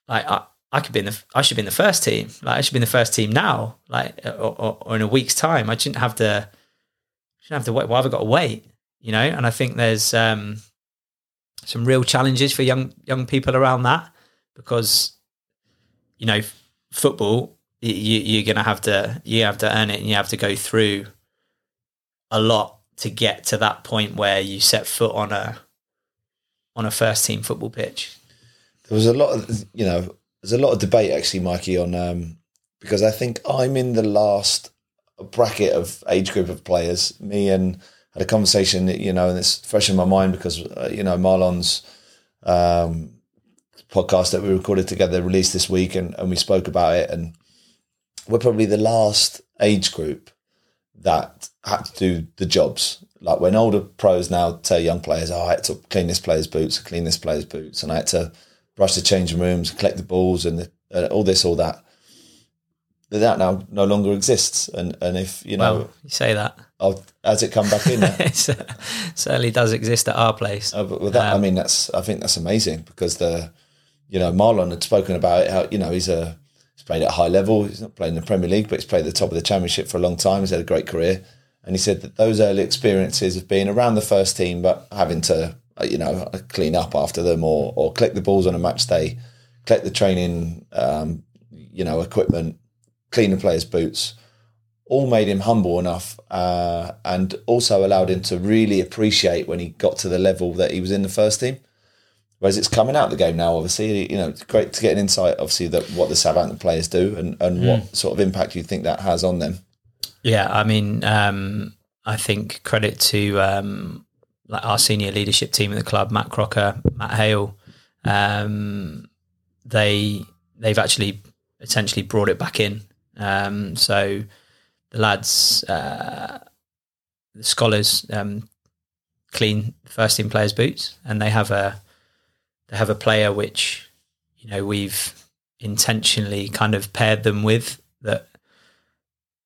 Like I, I could be in the, I should be in the first team. Like I should be in the first team now. Like or, or, or in a week's time. I shouldn't have to, shouldn't have to wait. Why have I got to wait? You know. And I think there's um, some real challenges for young young people around that because, you know, football you, you're gonna have to you have to earn it and you have to go through a lot to get to that point where you set foot on a on a first team football pitch? There was a lot of you know there's a lot of debate actually, Mikey, on um, because I think I'm in the last bracket of age group of players. Me and had a conversation, you know, and it's fresh in my mind because uh, you know Marlon's um, podcast that we recorded together released this week, and, and we spoke about it, and we're probably the last age group that had to do the jobs. Like when older pros now tell young players, oh, I had to clean this player's boots, clean this player's boots, and I had to brush the changing rooms, collect the balls, and the, uh, all this, all that. That now no longer exists, and and if you know, well, you say that, I'll, has it come back in? it certainly does exist at our place. Uh, but with that, um, I mean, that's I think that's amazing because the, you know, Marlon had spoken about it. How you know he's a he's played at a high level. He's not playing in the Premier League, but he's played at the top of the Championship for a long time. He's had a great career. And he said that those early experiences of being around the first team, but having to, uh, you know, clean up after them or, or collect the balls on a match day, collect the training, um, you know, equipment, clean the players' boots, all made him humble enough uh, and also allowed him to really appreciate when he got to the level that he was in the first team. Whereas it's coming out of the game now, obviously, you know, it's great to get an insight, obviously, that what the Southampton players do and, and mm. what sort of impact you think that has on them. Yeah, I mean, um, I think credit to um, like our senior leadership team at the club, Matt Crocker, Matt Hale. Um, they they've actually essentially brought it back in. Um, so the lads, uh, the scholars, um, clean first team players' boots, and they have a they have a player which you know we've intentionally kind of paired them with that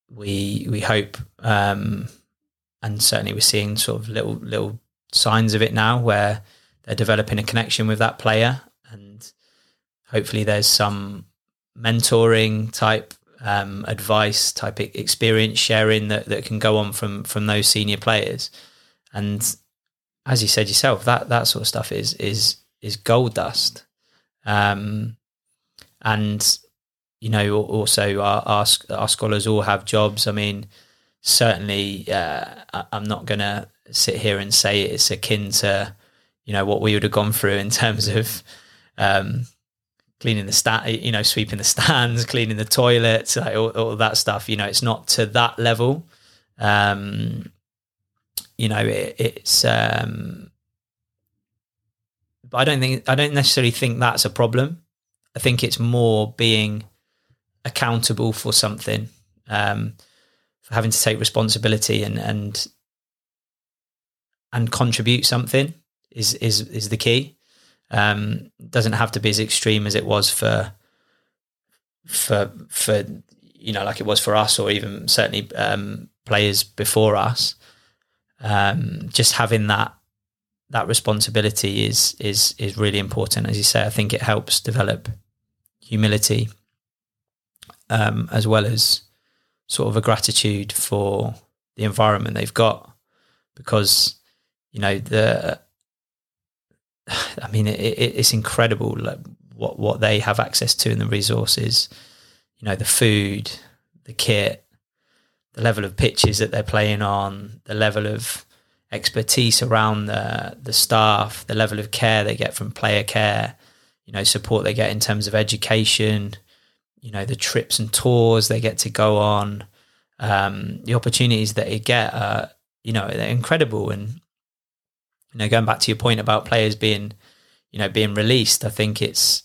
we we hope, um, and certainly we're seeing sort of little little signs of it now where they're developing a connection with that player, and hopefully there's some mentoring type um, advice type experience sharing that, that can go on from from those senior players and as you said yourself that that sort of stuff is is is gold dust um, and you know, also our, our, our scholars all have jobs. I mean, certainly, uh, I'm not going to sit here and say it's akin to, you know what we would have gone through in terms of um, cleaning the stand, you know, sweeping the stands, cleaning the toilets, like all, all that stuff. You know, it's not to that level. Um, you know, it, it's. Um, but I don't think I don't necessarily think that's a problem. I think it's more being accountable for something, um, for having to take responsibility and and and contribute something is is is the key. Um, doesn't have to be as extreme as it was for for for you know like it was for us or even certainly um, players before us. Um, just having that that responsibility is is is really important. As you say, I think it helps develop humility um, as well as sort of a gratitude for the environment they've got because you know the I mean, it, it, it's incredible like, what what they have access to and the resources. You know, the food, the kit, the level of pitches that they're playing on, the level of expertise around the the staff, the level of care they get from player care. You know, support they get in terms of education. You know, the trips and tours they get to go on, um, the opportunities that they get are, you know, they're incredible. And you know, going back to your point about players being, you know, being released, I think it's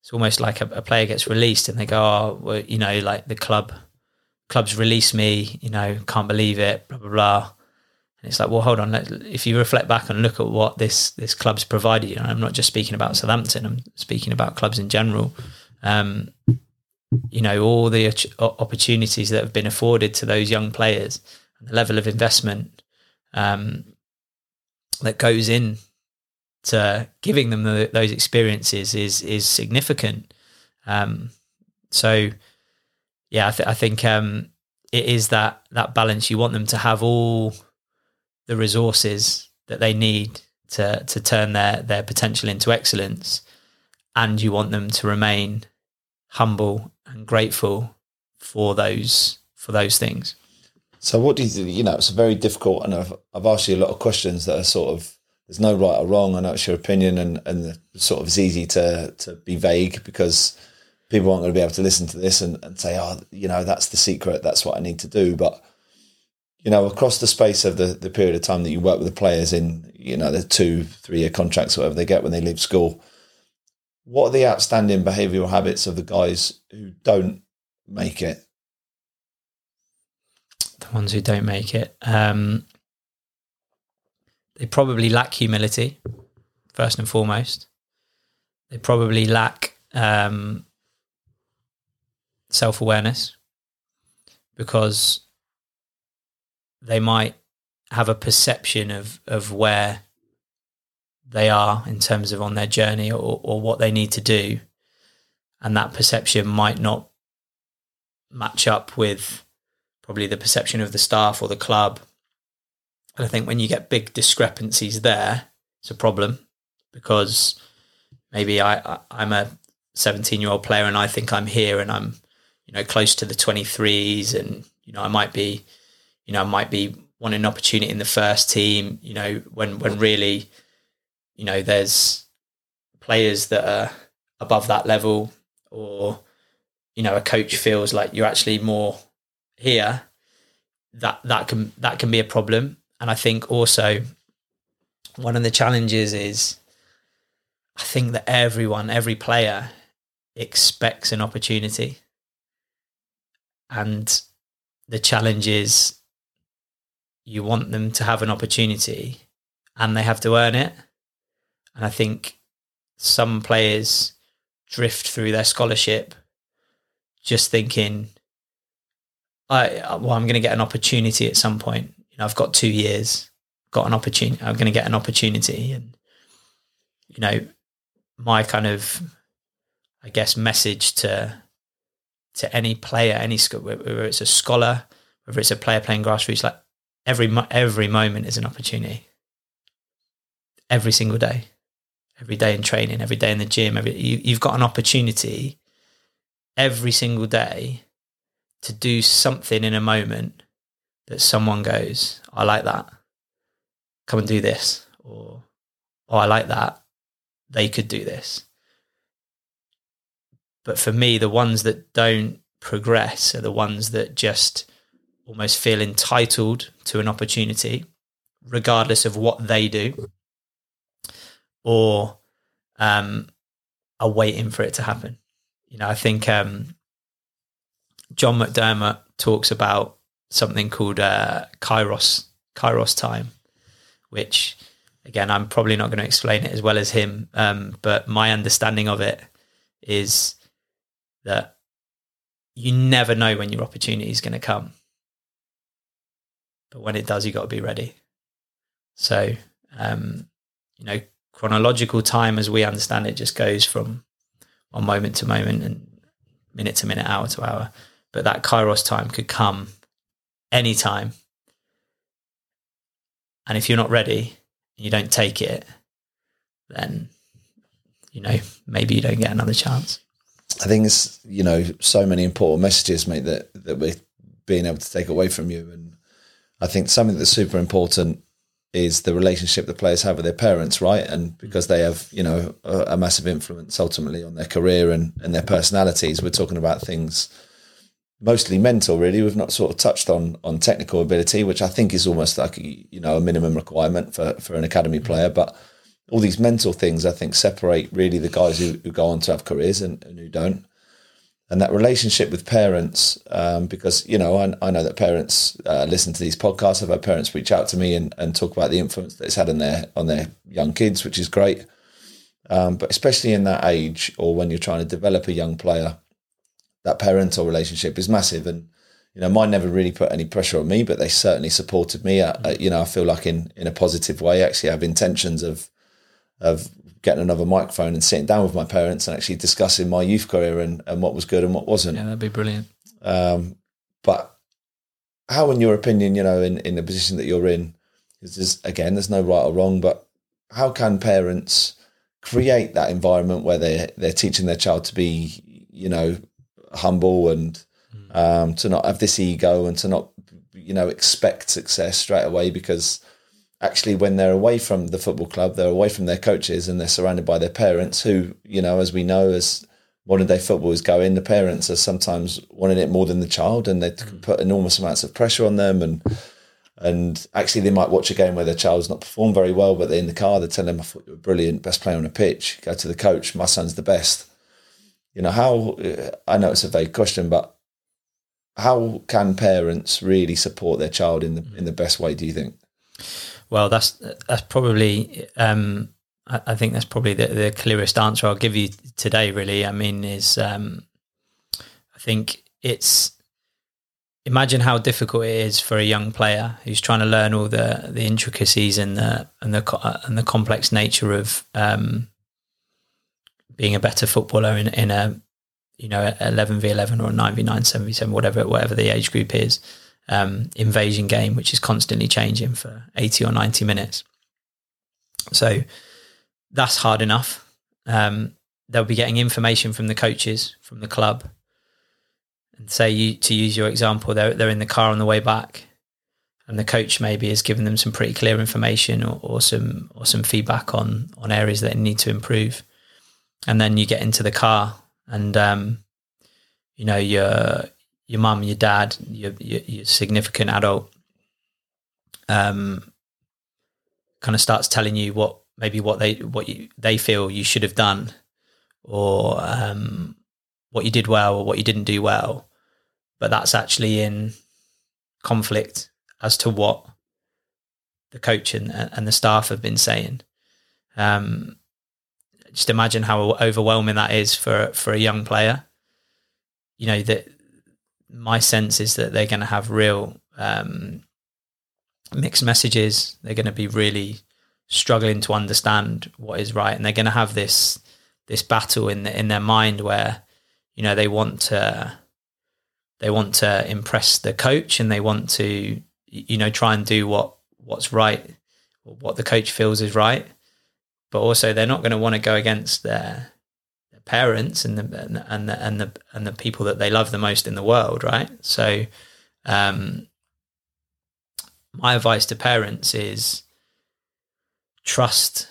it's almost like a, a player gets released and they go, oh, well, you know, like the club clubs release me, you know, can't believe it, blah blah blah. And it's like, well, hold on. If you reflect back and look at what this this club's provided, you know, I'm not just speaking about Southampton. I'm speaking about clubs in general. Um, you know, all the opportunities that have been afforded to those young players, and the level of investment um, that goes in to giving them the, those experiences is is significant. Um, so, yeah, I, th- I think um, it is that that balance. You want them to have all the resources that they need to to turn their their potential into excellence, and you want them to remain humble and grateful for those for those things. So, what do you? You know, it's very difficult, and I've, I've asked you a lot of questions that are sort of there's no right or wrong. I know it's your opinion, and and sort of it's easy to to be vague because people aren't going to be able to listen to this and, and say, oh, you know, that's the secret. That's what I need to do. But you know, across the space of the the period of time that you work with the players in, you know, the two three year contracts, whatever they get when they leave school. What are the outstanding behavioural habits of the guys who don't make it the ones who don't make it. Um, they probably lack humility, first and foremost. They probably lack um, self awareness because they might have a perception of, of where they are in terms of on their journey or, or what they need to do. And that perception might not match up with probably the perception of the staff or the club. And I think when you get big discrepancies there, it's a problem because maybe I, I I'm a 17 year old player and I think I'm here and I'm you know close to the 23s and you know I might be you know I might be wanting an opportunity in the first team you know when when really you know there's players that are above that level or you know a coach feels like you're actually more here, that that can that can be a problem. And I think also one of the challenges is I think that everyone, every player expects an opportunity. And the challenge is you want them to have an opportunity and they have to earn it. And I think some players drift through their scholarship just thinking I uh, well, I'm going to get an opportunity at some point. You know, I've got two years, got an opportunity. I'm going to get an opportunity, and you know, my kind of, I guess, message to to any player, any school, whether it's a scholar, whether it's a player playing grassroots, like every every moment is an opportunity. Every single day, every day in training, every day in the gym, every you, you've got an opportunity every single day to do something in a moment that someone goes, I like that. Come and do this. Or, oh, I like that. They could do this. But for me, the ones that don't progress are the ones that just almost feel entitled to an opportunity, regardless of what they do, or um, are waiting for it to happen. You know, I think um, John McDermott talks about something called uh, Kairos Kairos time, which again I'm probably not going to explain it as well as him, um, but my understanding of it is that you never know when your opportunity is going to come, but when it does, you got to be ready. So, um, you know, chronological time as we understand it just goes from one moment to moment and minute to minute, hour to hour. But that Kairos time could come anytime. And if you're not ready, you don't take it, then you know maybe you don't get another chance. I think it's you know so many important messages, mate, that that we're being able to take away from you, and I think something that's super important is the relationship the players have with their parents, right? And because they have you know a, a massive influence ultimately on their career and and their personalities, we're talking about things mostly mental really. We've not sort of touched on on technical ability which i think is almost like you know a minimum requirement for for an academy player. But all these mental things i think separate really the guys who, who go on to have careers and, and who don't. And that relationship with parents um, because you know I, I know that parents uh, listen to these podcasts. I've had parents reach out to me and, and talk about the influence that it's had on their on their young kids which is great. Um, but especially in that age or when you're trying to develop a young player that parental relationship is massive. And you know, mine never really put any pressure on me, but they certainly supported me. Uh, uh, you know, I feel like in in a positive way. Actually, I have intentions of of getting another microphone and sitting down with my parents and actually discussing my youth career and, and what was good and what wasn't. Yeah, that'd be brilliant. Um, but how, in your opinion, you know, in, in the position that you're in, because again, there's no right or wrong, but how can parents create that environment where they they're teaching their child to be, you know, humble and um, to not have this ego and to not you know expect success straight away because actually when they're away from the football club they're away from their coaches and they're surrounded by their parents who you know as we know as modern day football is going the parents are sometimes wanting it more than the child and they can put enormous amounts of pressure on them and and actually they might watch a game where their child's not performed very well but they're in the car they tell them I thought you were brilliant best player on the pitch go to the coach my son's the best you know how i know it's a vague question but how can parents really support their child in the in the best way do you think? Well that's that's probably um, I, I, think that's probably the, the, clearest answer i'll give you today really. I mean is um, i think it's imagine how difficult it is for a young player who's trying to learn all the the intricacies and the and the and the complex nature of um, being a better footballer in, in a you know 11 v 11 or 9 v 9 7 v 7 whatever whatever the age group is um, invasion game which is constantly changing for 80 or 90 minutes. So that's hard enough. Um, they'll be getting information from the coaches from the club. And say you to use your example they're, they're in the car on the way back and the coach maybe has given them some pretty clear information or, or some or some feedback on on areas that need to improve and then you get into the car and um, you know your your mum, your dad, your, your, your significant adult, um, kind of starts telling you what maybe what they what you, they feel you should have done, or um, what you did well or what you didn't do well, but that's actually in conflict as to what the coach and, and the staff have been saying. Um, just imagine how overwhelming that is for for a young player. You know that my sense is that they're going to have real um, mixed messages. They're going to be really struggling to understand what is right, and they're going to have this this battle in the, in their mind where you know they want to they want to impress the coach and they want to you know try and do what what's right what the coach feels is right but also they're not going to want to go against their, their parents and the and the, and the and the people that they love the most in the world, right? So, um, my advice to parents is trust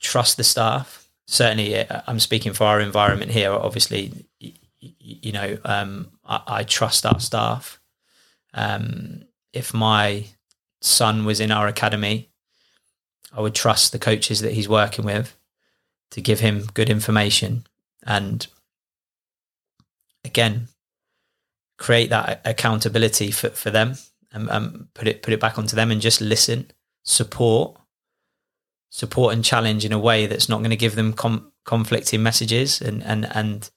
trust the staff. Certainly, I'm speaking for our environment here. Obviously, you know, um, I, I, trust our staff. Um, if my son was in our academy, I would trust the coaches that he's working with to give him good information. And again create that accountability for, for them and, and put it put it back onto them and just listen, support, support and challenge in a way that's not going to give them com- conflicting messages and and and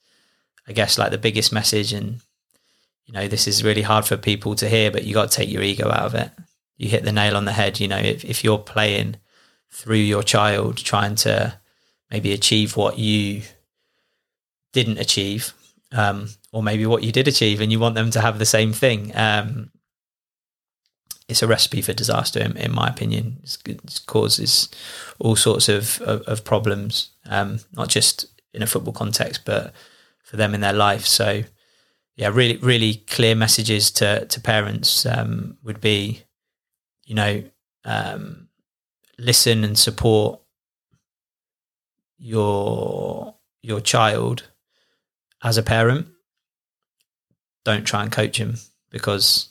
I guess like the biggest message and you know this is really hard for people to hear but you got to take your ego out of it. You hit the nail on the head you know if, if you're playing through your child trying to maybe achieve what you didn't achieve um, or maybe what you did achieve and you want them to have the same thing um, it's a recipe for disaster, in, in my opinion. it causes all sorts of of, of problems, um, not just in a football context, but for them in their life. So, yeah, really, really clear messages to to parents um, would be, you know, um, listen and support your your child as a parent. Don't try and coach him because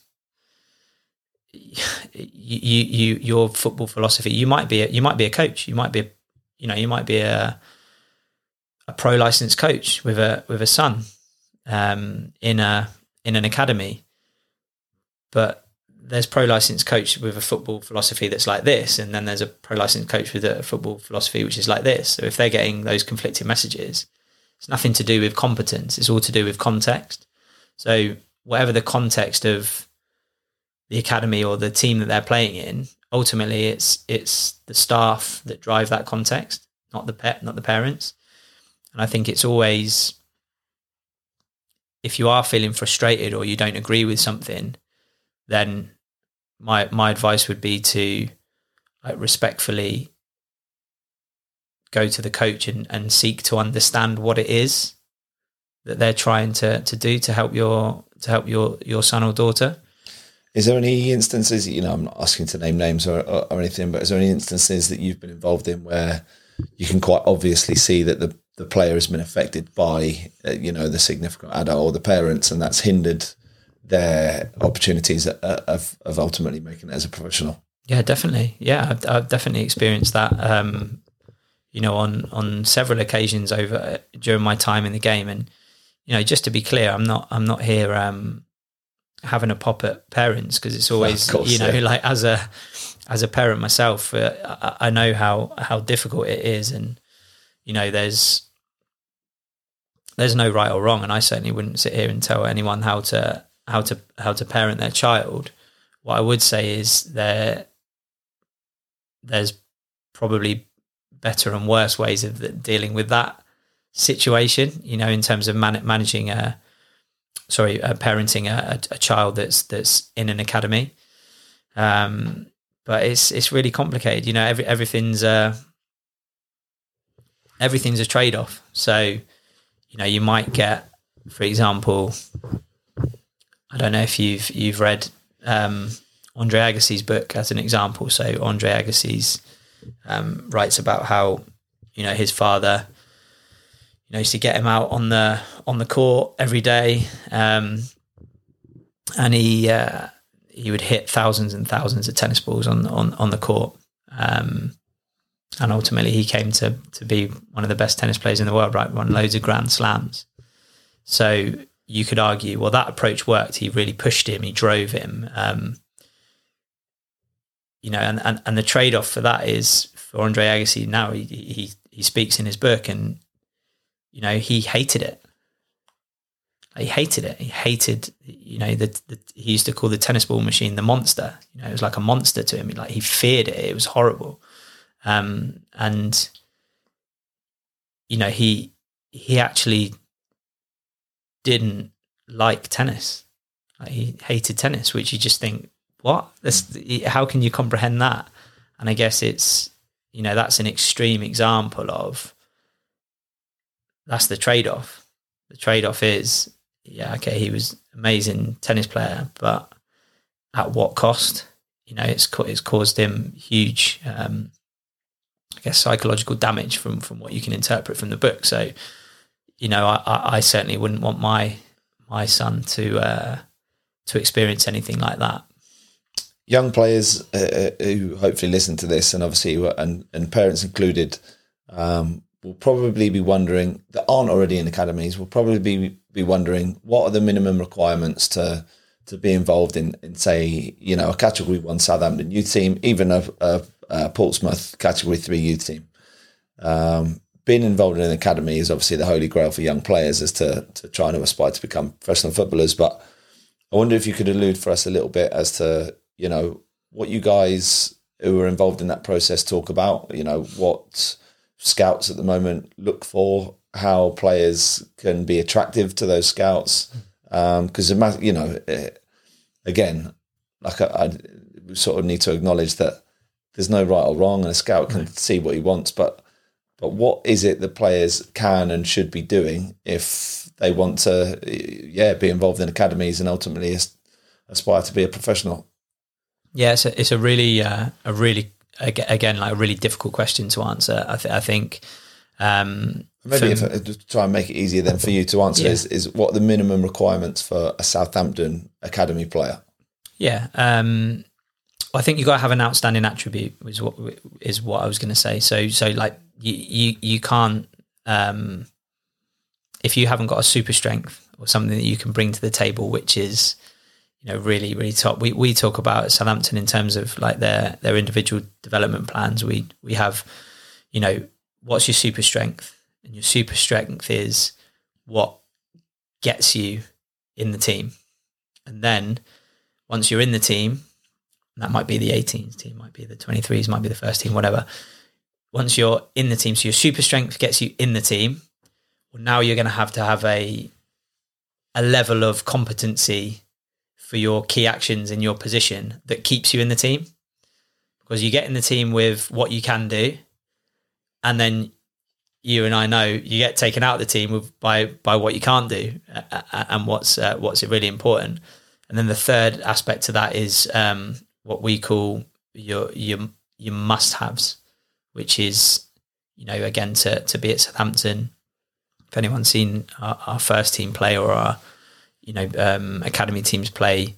you, you, your football philosophy. You might be, a, you might be a coach. You might be, a, you know, you might be a, a pro licensed coach with a with a son um, in a in an academy. But there's pro licensed coach with a football philosophy that's like this, and then there's a pro licensed coach with a football philosophy which is like this. So if they're getting those conflicting messages, it's nothing to do with competence. It's all to do with context. So whatever the context of the academy or the team that they're playing in, ultimately it's it's the staff that drive that context, not the pet, not the parents. And I think it's always if you are feeling frustrated or you don't agree with something, then my my advice would be to like respectfully go to the coach and, and seek to understand what it is that they're trying to to do to help your to help your your son or daughter. Is there any instances, you know, I'm not asking to name names or, or, or, anything, but is there any instances that you've been involved in where you can quite obviously see that the, the player has been affected by, uh, you know, the significant adult or the parents, and that's hindered their opportunities of, of, of ultimately making it as a professional? Yeah, definitely. Yeah, I've, I've definitely experienced that. Um, you know, on on several occasions over during my time in the game, and you know, just to be clear, I'm not I'm not here um, having a pop at parents because it's always course, you know yeah. like as a as a parent myself uh, I, I, know how how difficult it is and you know there's there's no right or wrong and I certainly wouldn't sit here and tell anyone how to how to how to parent their child what I would say is there there's probably better and worse ways of dealing with that situation you know in terms of man- managing a sorry, uh, parenting a, a, child that's that's in an academy. Um, but it's it's really complicated. You know, every everything's a everything's a trade off. So, you know, you might get, for example, I don't know if you've you've read um, Andre Agassi's book as an example. So Andre Agassi's um, writes about how you know his father you know, used to get him out on the on the court every day, um, and he uh, he would hit thousands and thousands of tennis balls on on on the court. Um, and ultimately, he came to to be one of the best tennis players in the world. Right, won loads of Grand Slams. So you could argue, well, that approach worked. He really pushed him. He drove him. Um, you know, and, and, and the trade off for that is for Andre Agassi. Now he, he he speaks in his book, and you know, he hated it. He hated it. He hated, you know, the, the, he used to call the tennis ball machine the monster. You know, it was like a monster to him. Like he feared it. It was horrible. Um, and you know, he he actually didn't like tennis. Like he hated tennis, which you just think, what? This, how can you comprehend that? And I guess it's, you know, that's an extreme example of that's the trade off. The trade off is, yeah, okay, he was amazing tennis player, but at what cost? You know, it's it's caused him huge um, I guess psychological damage from from what you can interpret from the book. So, you know, I, I, certainly wouldn't want my my son to uh, to experience anything like that. Young players uh, uh who hopefully listen to this, and obviously, and and parents included, um, will probably be wondering that aren't already in academies will probably be be wondering what are the minimum requirements to to be involved in, in say, you know, a Category One Southampton youth team, even a, a, a Portsmouth Category Three youth team. Um, being involved in an academy is obviously the holy grail for young players, as to to try and aspire to become professional footballers. But I wonder if you could allude for us a little bit as to you know what you guys who are involved in that process talk about. You know what scouts at the moment look for, how players can be attractive to those scouts because um, you know, eh, again, like I, I, we sort of need to acknowledge that there's no right or wrong, and a scout can right. see what he wants, but but what is it that players can and should be doing if they want to, yeah, be involved in academies and ultimately aspire to be a professional? Yeah, it's a, it's a really uh, a really again like a really difficult question to answer. I, th- I think um, Maybe if I, just try and make it easier then for you to answer yeah. is, is what the minimum requirements for a Southampton academy player? Yeah, um, I think you got to have an outstanding attribute. Is what is what I was going to say. So so like you you, you can't um, if you haven't got a super strength or something that you can bring to the table, which is you know really really top. We we talk about Southampton in terms of like their their individual development plans. We we have you know what's your super strength and your super strength is what gets you in the team. And then once you're in the team, that might be the 18s team, might be the 23s, might be the first team, whatever. Once you're in the team, so your super strength gets you in the team. Well, now you're going to have to have a a level of competency for your key actions in your position that keeps you in the team. Because you get in the team with what you can do, and then you and I know you get taken out of the team with, by by what you can't do and what's uh, what's really important. And then the third aspect to that is um, what we call your your your must haves, which is you know again to to be at Southampton. If anyone's seen our, our first team play or our you know um, academy teams play,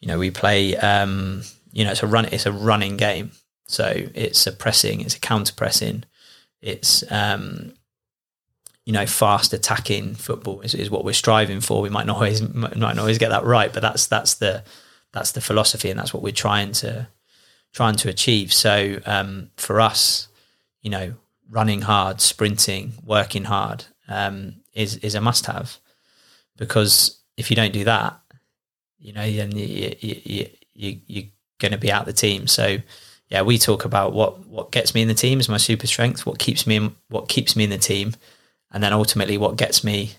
you know we play um, you know it's a run it's a running game, so it's a pressing, it's a counter pressing it's um, you know fast attacking football is, is what we're striving for. We might not always might not always get that right, but that's that's the that's the philosophy and that's what we're trying to trying to achieve. So um, for us, you know, running hard, sprinting, working hard um, is is a must have because if you don't do that, you know, then you, you, you, you you're going to be out the team. So yeah, we talk about what what gets me in the team is my super strength, what keeps me in, what keeps me in the team, and then ultimately what gets me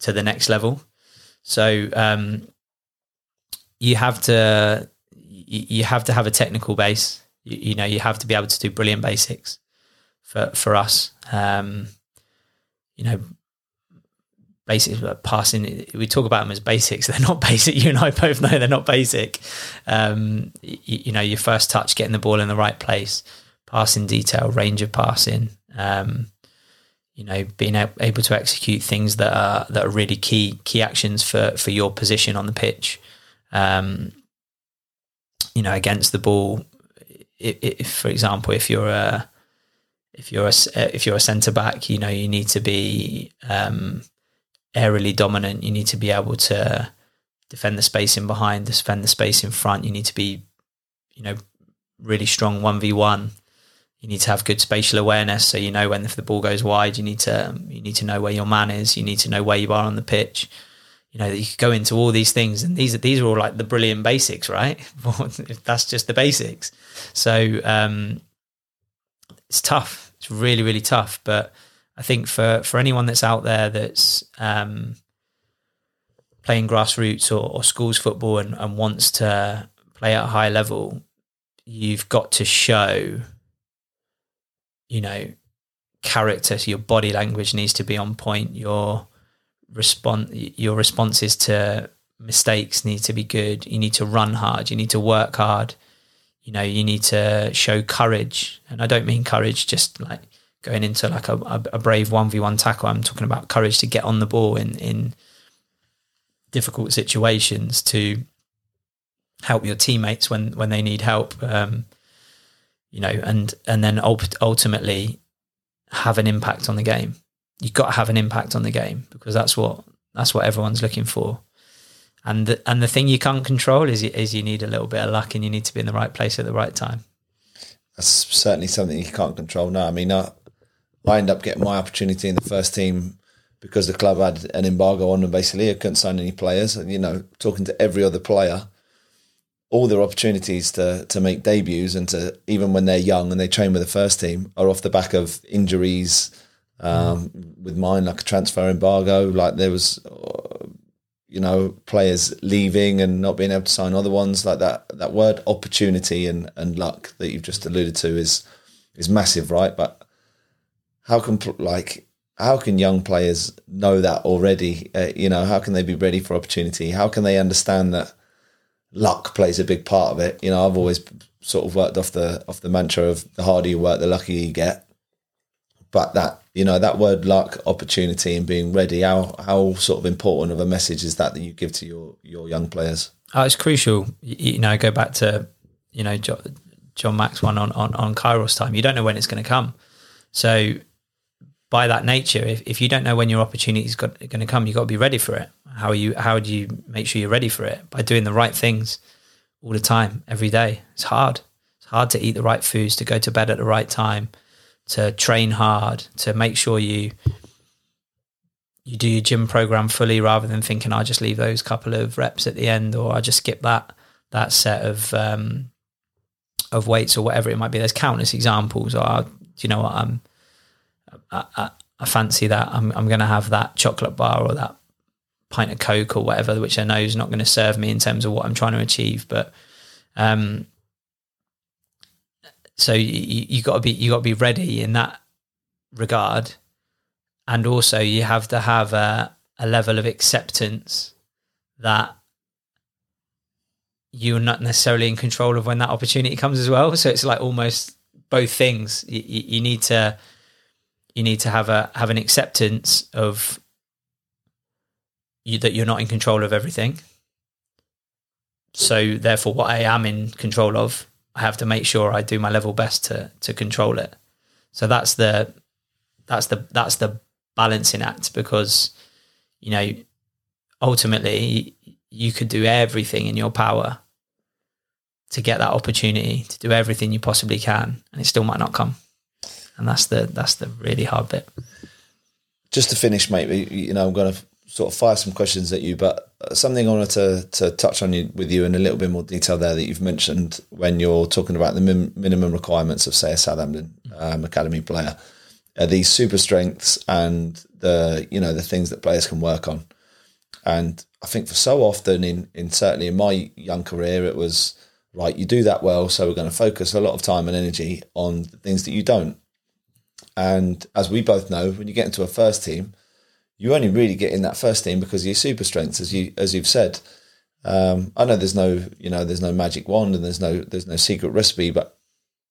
to the next level. So um, you have to you have to have a technical base. You, you, know, you have to be able to do brilliant basics for for us. Um, you know, basics passing we talk about them as basics they're not basic you and i both know they're not basic um, you, you, know your first touch getting the ball in the right place passing detail range of passing um, you know being able to execute things that are that are really key key actions for for your position on the pitch um, you know against the ball if, if, for example if you're a if you're a if you're a centre back you know you need to be um, aerially dominant. You need to be able to defend the space in behind, defend the space in front. You need to be, you know, really strong one v one. You need to have good spatial awareness, so you know when if the ball goes wide, you need to you need to know where your man is. You need to know where you are on the pitch. You know you could go into all these things, and these are these are all like the brilliant basics, right? That's just the basics. So um, it's tough. It's really really tough, but I think for for anyone that's out there that's um, playing grassroots or, or schools football and, and wants to play at a high level, you've got to show, you know, character. So your body language needs to be on point. Your response, your responses to mistakes need to be good. You need to run hard. You need to work hard. you know, you need to show courage. And I don't mean courage just like going into like a, a brave 1v1 tackle. I'm talking about courage to get on the ball in, in difficult situations to help your teammates when, when they need help. Um, you know, and, and then ultimately have an impact on the game. You've got to have an impact on the game because that's what, that's what everyone's looking for and the, and the thing you can't control is is you need a little bit of luck and you need to be in the right place at the right time. That's certainly something you can't control. No, I mean, I, I end up getting my opportunity in the first team because the club had an embargo on them. Basically, I couldn't sign any players, and you know, talking to every other player, all their opportunities to to make debuts and to even when they're young and they train with the first team are off the back of injuries. Um, with mine, like a transfer embargo, like there was you know players leaving and not being able to sign other ones. Like that that word opportunity and and luck that you've just alluded to is is massive right? But how can like how can young players know that already? Uh, you know how can they be ready for opportunity? How can they understand that luck plays a big part of it? You know i've always sort of worked off the off the mantra of the harder you work the luckier you get but that you know that word luck opportunity and being ready how how sort of important of a message is that that you give to your your young players? Oh, it's crucial. You, know go back to you know john, john max one on, on on kairos time. You don't know when it's going to come. So by that nature if, if you don't know when your opportunity is going to come you've got to be ready for it. How are you how do you make sure you're ready for it? By doing the right things all the time every day. It's hard. It's hard to eat the right foods to go to bed at the right time to train hard, to make sure you you do your gym program fully rather than thinking I just leave those couple of reps at the end or I just skip that that set of um, of weights or whatever it might be. There's countless examples. Or you know what I'm I, I, I fancy that I'm I'm going to have that chocolate bar or that pint of coke or whatever, which I know is not going to serve me in terms of what I'm trying to achieve. But um, so you, you got to be you got to be ready in that regard, and also you have to have a, a level of acceptance that you're not necessarily in control of when that opportunity comes as well. So it's like almost both things. You, you, need to you need to have a have an acceptance of you, that you're not in control of everything. So therefore, what I am in control of I have to make sure I do my level best to to control it. So that's the that's the that's the balancing act because you know ultimately you could do everything in your power to get that opportunity to do everything you possibly can and it still might not come and that's the that's the really hard bit just to finish mate you know i'm going to sort of fire some questions at you, but something I wanted to to touch on you, with you in a little bit more detail there that you've mentioned when you're talking about the min, minimum requirements of say a Southampton um, academy player, are these super strengths and the you know the things that players can work on, and I think for so often in in certainly in my young career it was right you do that well so we're going to focus a lot of time and energy on the things that you don't, and as we both know when you get into a first team you only really get in that first team because of your super strengths, as you as you've said. Um, I know there's no you know there's no magic wand and there's no there's no secret recipe, but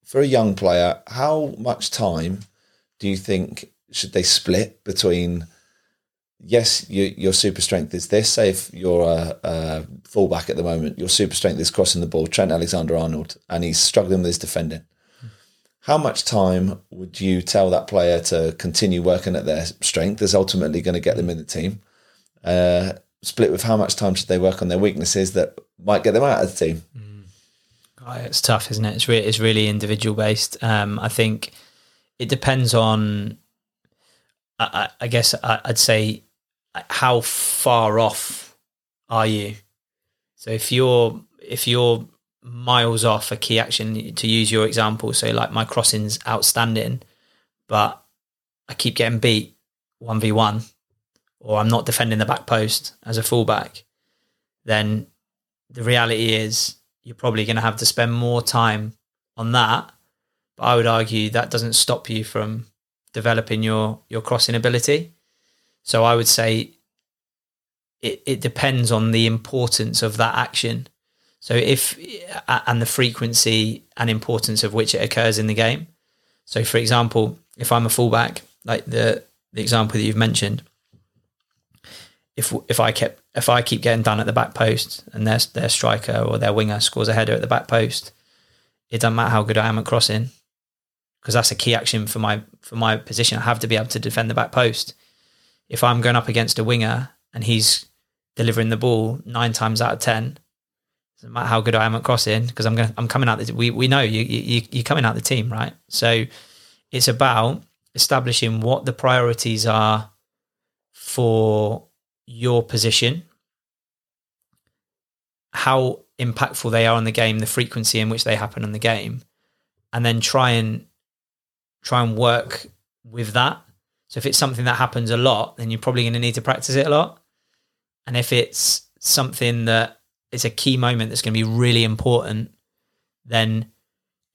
for a young player, how much time do you think should they split between? Yes, you, your super strength is this. Say if you're a, a fullback at the moment, your super strength is crossing the ball, Trent Alexander Arnold, and he's struggling with his defending how much time would you tell that player to continue working at their strength is ultimately going to get them in the team? Uh, split with how much time should they work on their weaknesses that might get them out of the team? Mm. Oh, it's tough, isn't it? It's, re- it's really individual based. Um, I think it depends on, I, I guess I'd say, how far off are you? So if you're if you're miles off a key action to use your example. So like my crossing's outstanding, but I keep getting beat one v one, or I'm not defending the back post as a fullback. Then the reality is you're probably going to have to spend more time on that. But I would argue that doesn't stop you from developing your your crossing ability. So I would say it, it depends on the importance of that action So if and the frequency and importance of which it occurs in the game. So for example, if I'm a fullback, like the the example that you've mentioned, if if I kept if I keep getting done at the back post and their their striker or their winger scores a header at the back post, it doesn't matter how good I am at crossing, because that's a key action for my for my position. I have to be able to defend the back post. If I'm going up against a winger and he's delivering the ball nine times out of ten, doesn't matter how good I am at crossing, because I'm going I'm coming out. The, we we know you you you're coming out the team, right? So it's about establishing what the priorities are for your position, how impactful they are on the game, the frequency in which they happen in the game, and then try and try and work with that. So if it's something that happens a lot, then you're probably going to need to practice it a lot. And if it's something that is a key moment that's going to be really important, then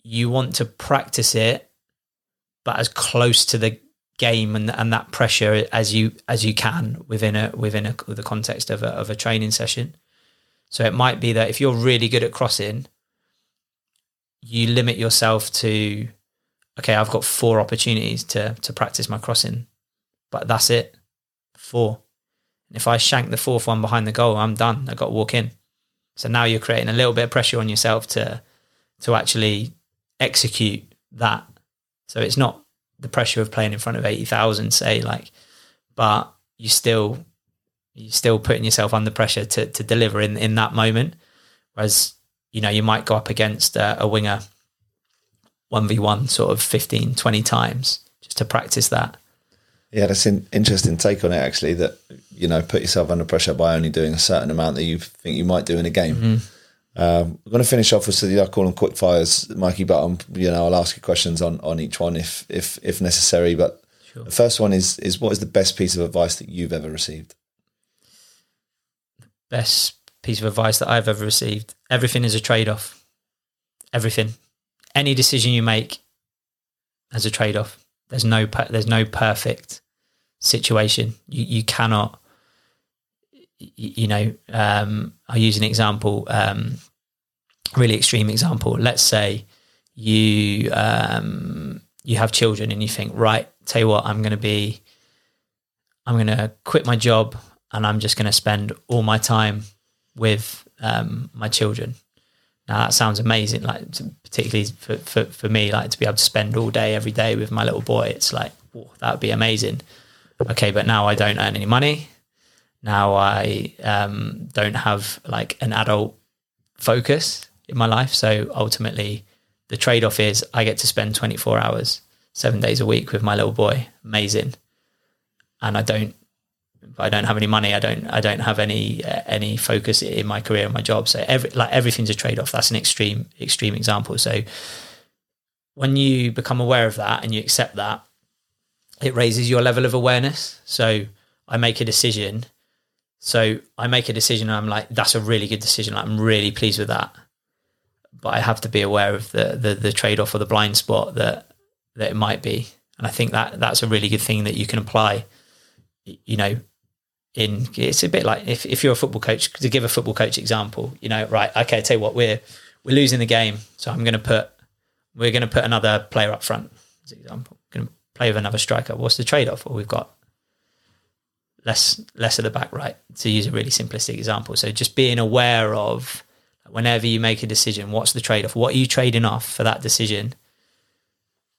you want to practice it, but as close to the game and and that pressure as you as you can within a within a, the context of a, of a training session. So it might be that if you're really good at crossing, you limit yourself to okay, I've got four opportunities to to practice my crossing, but that's it, four. And if I shank the fourth one behind the goal, I'm done. I got to walk in. So now you're creating a little bit of pressure on yourself to to actually execute that. So it's not the pressure of playing in front of 80,000 say like but you still you're still putting yourself under pressure to to deliver in in that moment whereas you know you might go up against a, a winger 1v1 sort of 15 20 times just to practice that yeah that's an interesting take on it actually that you know put yourself under pressure by only doing a certain amount that you think you might do in a game mm-hmm. Um, we're going to finish off with so I call them quick fires, Mikey. But um, you know, I'll ask you questions on, on each one if if if necessary. But sure. the first one is is what is the best piece of advice that you've ever received? The best piece of advice that I've ever received. Everything is a trade off. Everything, any decision you make, as a trade off. There's no there's no perfect situation. You you cannot you know, um, I'll use an example, um, really extreme example. Let's say you um, you have children and you think, right, tell you what, I'm going to be, I'm going to quit my job and I'm just going to spend all my time with um, my children. Now that sounds amazing, like particularly for, for, for me, like to be able to spend all day every day with my little boy. It's like, that would be amazing. Okay, but now I don't earn any money now I um, don't have like an adult focus in my life. So ultimately, the trade off is I get to spend 24 hours, seven days a week with my little boy. Amazing. And I don't, I don't have any money. I don't, I don't have any, uh, any focus in my career and my job. So every, like everything's a trade off. That's an extreme, extreme example. So when you become aware of that and you accept that, it raises your level of awareness. So I make a decision so I make a decision I'm like, that's a really good decision. I'm really pleased with that. But I have to be aware of the the, the trade off or the blind spot that that it might be. And I think that that's a really good thing that you can apply. You know, in it's a bit like if, if you're a football coach to give a football coach example, you know, right, okay, tell you what, we're we're losing the game. So I'm gonna put we're gonna put another player up front, as an example. Play with another striker. What's the trade off? Well, we've got less less at the back right? To use a really simplistic example. So just being aware of whenever you make a decision what's the trade-off? What are you trading off for that decision?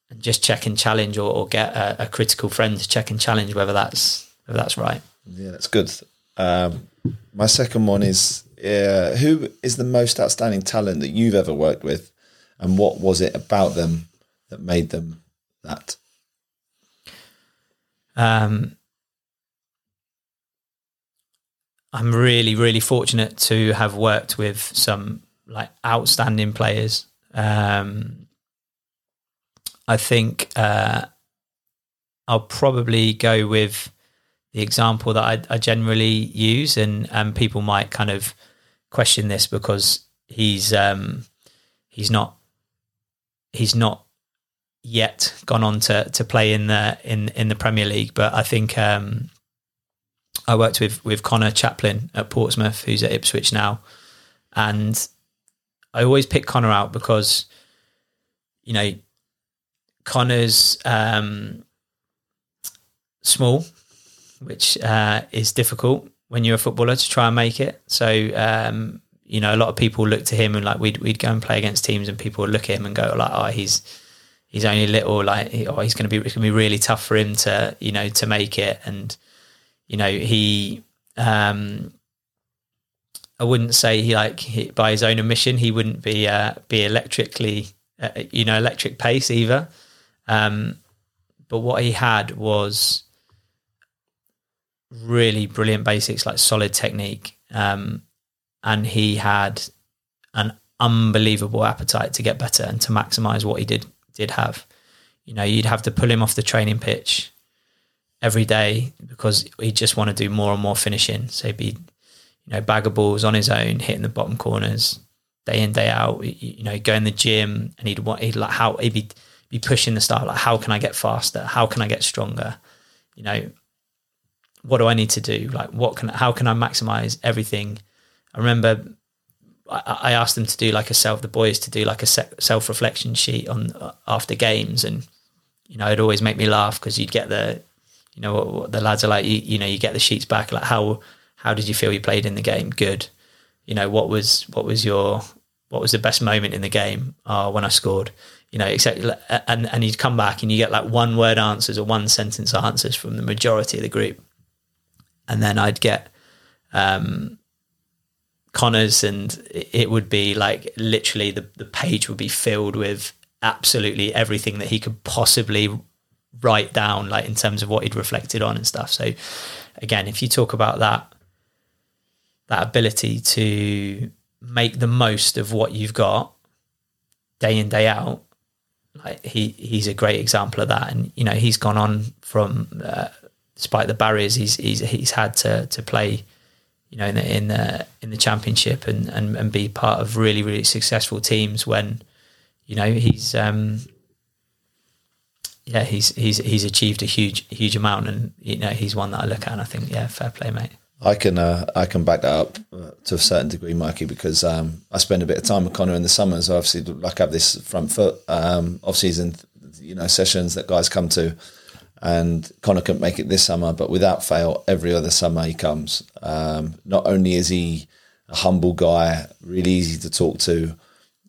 And just check and challenge or, or get a, a, critical friend to check and challenge whether that's whether that's right. Yeah that's good. Um, my second one is uh, who is the most outstanding talent that you've ever worked with? And what was it about them that made them that um, I'm really, really fortunate to have worked with some like outstanding players. Um, I think uh, I'll probably go with the example that I, I generally use, and and people might kind of question this because he's um, he's not he's not yet gone on to to play in the in in the Premier League, but I think um, I worked with with Conor Chaplin at Portsmouth, who's at Ipswich now, and I always pick Conor out because, you know, Conor's um, small, which uh, is difficult when you're a footballer to try and make it. So, um, you know, a lot of people look to him and like we'd we'd go and play against teams, and people would look at him and go like, "Oh, he's he's only little. Like, oh, he's going to be it's going to be really tough for him to you know to make it." And you know, he um, I wouldn't say he like he, by his own admission he wouldn't be uh, be electrically uh, you know electric pace either. Um, but what he had was really brilliant basics like solid technique, um, and he had an unbelievable appetite to get better and to maximize what he did did have. You know, you'd have to pull him off the training pitch every day because he'd just want to do more and more finishing. So he'd be you know, bag of balls on his own, hitting the bottom corners day in day out. You know, go in the gym and he'd want he'd like how he'd be be pushing the start like how can I get faster? How can I get stronger? You know, what do I need to do? Like what can how can I maximize everything? I remember I, asked them to do like a self the boys to do like a self reflection sheet on uh, after games and you know it'd always make me laugh because you'd get the you know what, what the lads are like you, you know you get the sheets back like how how did you feel you played in the game? Good. You know, what was what was your what was the best moment in the game? Oh, when I scored. You know, except and and you'd come back and you get like one word answers or one sentence answers from the majority of the group, and then I'd get um, Conors, and it would be like literally the the page would be filled with absolutely everything that he could possibly write down, like in terms of what he'd reflected on and stuff. So, again, if you talk about that that ability to make the most of what you've got day in day out like he he's a great example of that and you know he's gone on from uh, despite the barriers he's he's he's had to to play you know in the in the in the championship and and, and be part of really really successful teams when you know he's um yeah he's he's he's achieved a huge huge amount and you know he's one that I look at and I think yeah fair play mate I can uh, I can back that up uh, to a certain degree, Mikey, because um, I spend a bit of time with Conor in the summers. So obviously, like I have this front foot um, off season, you know, sessions that guys come to, and Conor couldn't make it this summer, but without fail, every other summer he comes. Um, not only is he a humble guy, really easy to talk to,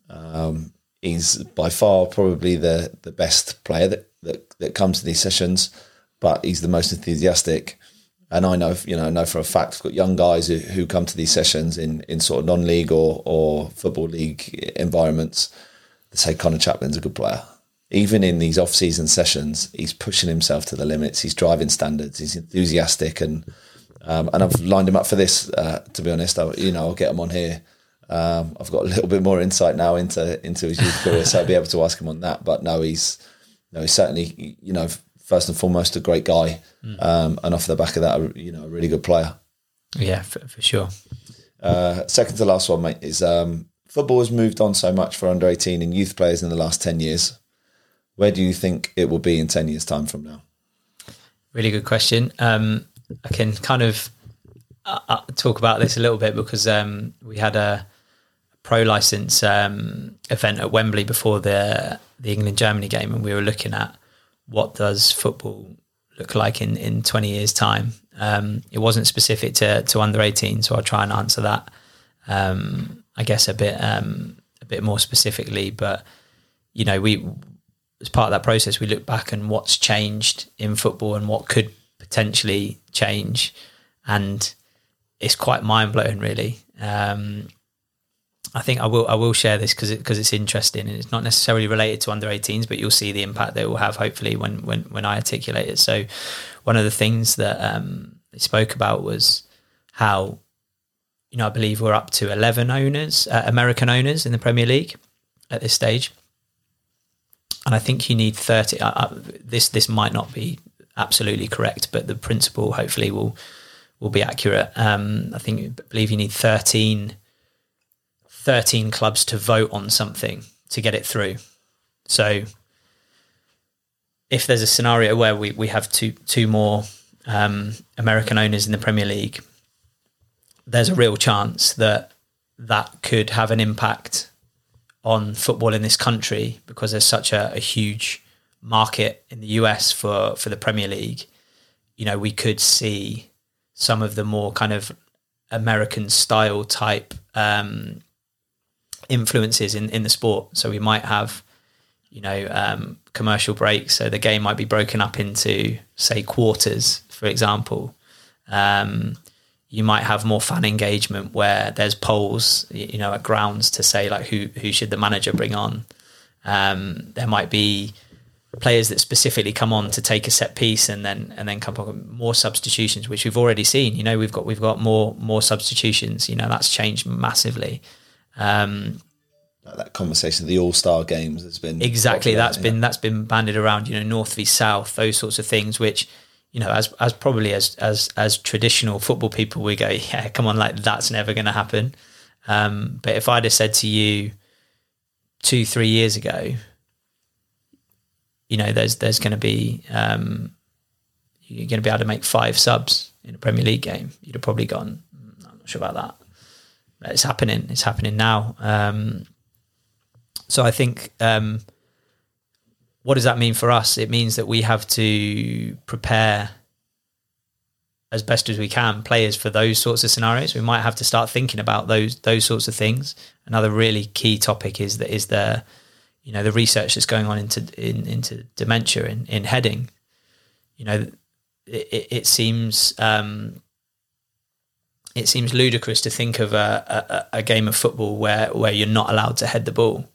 um, he's by far probably the the best player that, that that comes to these sessions, but he's the most enthusiastic and I know, you know, know for a fact, I've got young guys who, who come to these sessions in, in sort of non-league or, or football league environments that say Conor Chaplin's a good player. Even in these off-season sessions, he's pushing himself to the limits. He's driving standards. He's enthusiastic, and um, and I've lined him up for this. Uh, to be honest, I, you know, I'll get him on here. Um, I've got a little bit more insight now into into his youth career, so I'll be able to ask him on that. But no, he's no, he's certainly you know first and foremost a great guy, mm. um, and off the back of that, you know, a really good player. Yeah, for, for sure. Uh, second to last one, mate, is um, football has moved on so much for under eighteen and youth players in the last ten years. Where do you think it will be in ten years' time from now? Really good question. Um, I can kind of uh, uh talk about this a little bit because um, we had a pro license um, event at Wembley before the the England Germany game, and we were looking at what does football look like in, in 20 years time? Um, it wasn't specific to, to under 18, so I'll try and answer that. Um, I guess a bit, um, a bit more specifically, but you know, we, as part of that process, we look back and what's changed in football and what could potentially change. And it's quite mind blowing, really. Um, I think I will I will share this because because it, it's interesting and it's not necessarily related to under 18s, but you'll see the impact that it will have hopefully when when when I articulate it. So one of the things that um, they spoke about was how you know I believe we're up to 11 owners, uh, American owners in the Premier League at this stage, and I think you need 30. Uh, uh, this this might not be absolutely correct, but the principle hopefully will will be accurate. Um, I think I believe you need 13 13 clubs to vote on something to get it through. So if there's a scenario where we, we have two two more um, American owners in the Premier League, there's a real chance that that could have an impact on football in this country because there's such a, a huge market in the US for for the Premier League, you know, we could see some of the more kind of American style type um, influences in, in the sport. So we might have, you know, um, commercial breaks. So the game might be broken up into, say, quarters, for example. Um, you might have more fan engagement where there's polls, you know, at grounds to say like who who should the manager bring on. Um, there might be players that specifically come on to take a set piece and then and then come on more substitutions, which we've already seen. You know, we've got we've got more more substitutions. You know, that's changed massively. Um, that conversation, the All Star games, has been exactly popular, that's yeah. been that's been banded around. You know, North v South, those sorts of things, which you know, as as probably as as as traditional football people, we go, yeah, come on, like that's never going to happen. Um, but if I'd have said to you two, three years ago, you know, there's there's going to be um, you're going to be able to make five subs in a Premier League game. You'd have probably gone, mm, I'm not sure about that. But it's happening. It's happening now. Um, so I think um, what does that mean for us? It means that we have to prepare as best as we can players for those sorts of scenarios. We might have to start thinking about those those sorts of things. Another really key topic is that is the you know the research that's going on into in, into dementia in, in heading you know it, it seems um, it seems ludicrous to think of a, a, a, game of football where where you're not allowed to head the ball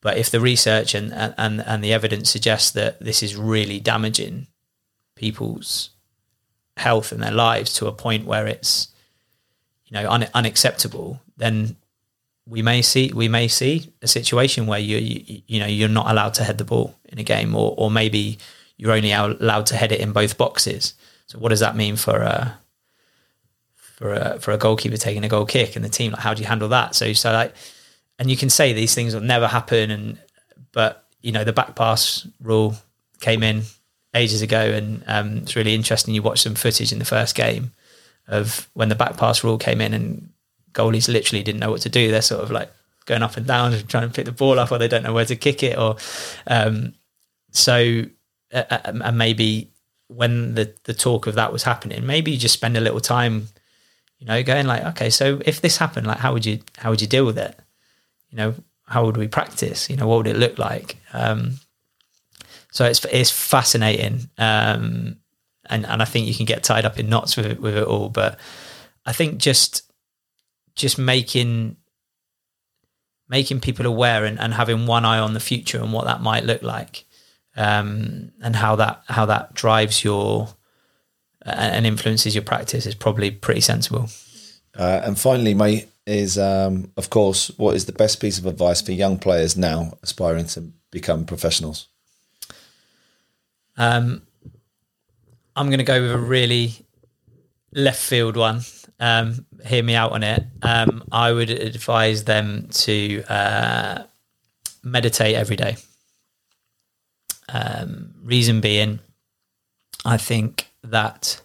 but if the research and, and and the evidence suggests that this is really damaging people's health and their lives to a point where it's you know un, unacceptable then we may see we may see a situation where you, you, you know you're not allowed to head the ball in a game, or or maybe you're only allowed to head it in both boxes. So what does that mean for a for a for a goalkeeper taking a goal kick and the team? Like how do you handle that? So so like, and you can say these things will never happen, and but you know the back pass rule came in ages ago, and um, it's really interesting. You watch some footage in the first game of when the back pass rule came in, and goalies literally didn't know what to do. They're sort of like going up and down and trying to pick the ball up, or they don't know where to kick it, or um, so. Uh, and maybe when the the talk of that was happening, maybe you just spend a little time, you know, going like, okay, so if this happened, like, how would you how would you deal with it? You know, how would we practice? You know, what would it look like? Um, so it's it's fascinating, um, and and I think you can get tied up in knots with it, with it all. But I think just just making making people aware and, and having one eye on the future and what that might look like um, and how that how that drives your uh, and influences your practice is probably pretty sensible. Uh, and finally, mate, is um, of course what is the best piece of advice for young players now aspiring to become professionals? Um, I'm going to go with a really left field one um, hear me out on it. Um, I would advise them to uh, meditate every day. Um, reason being, I think that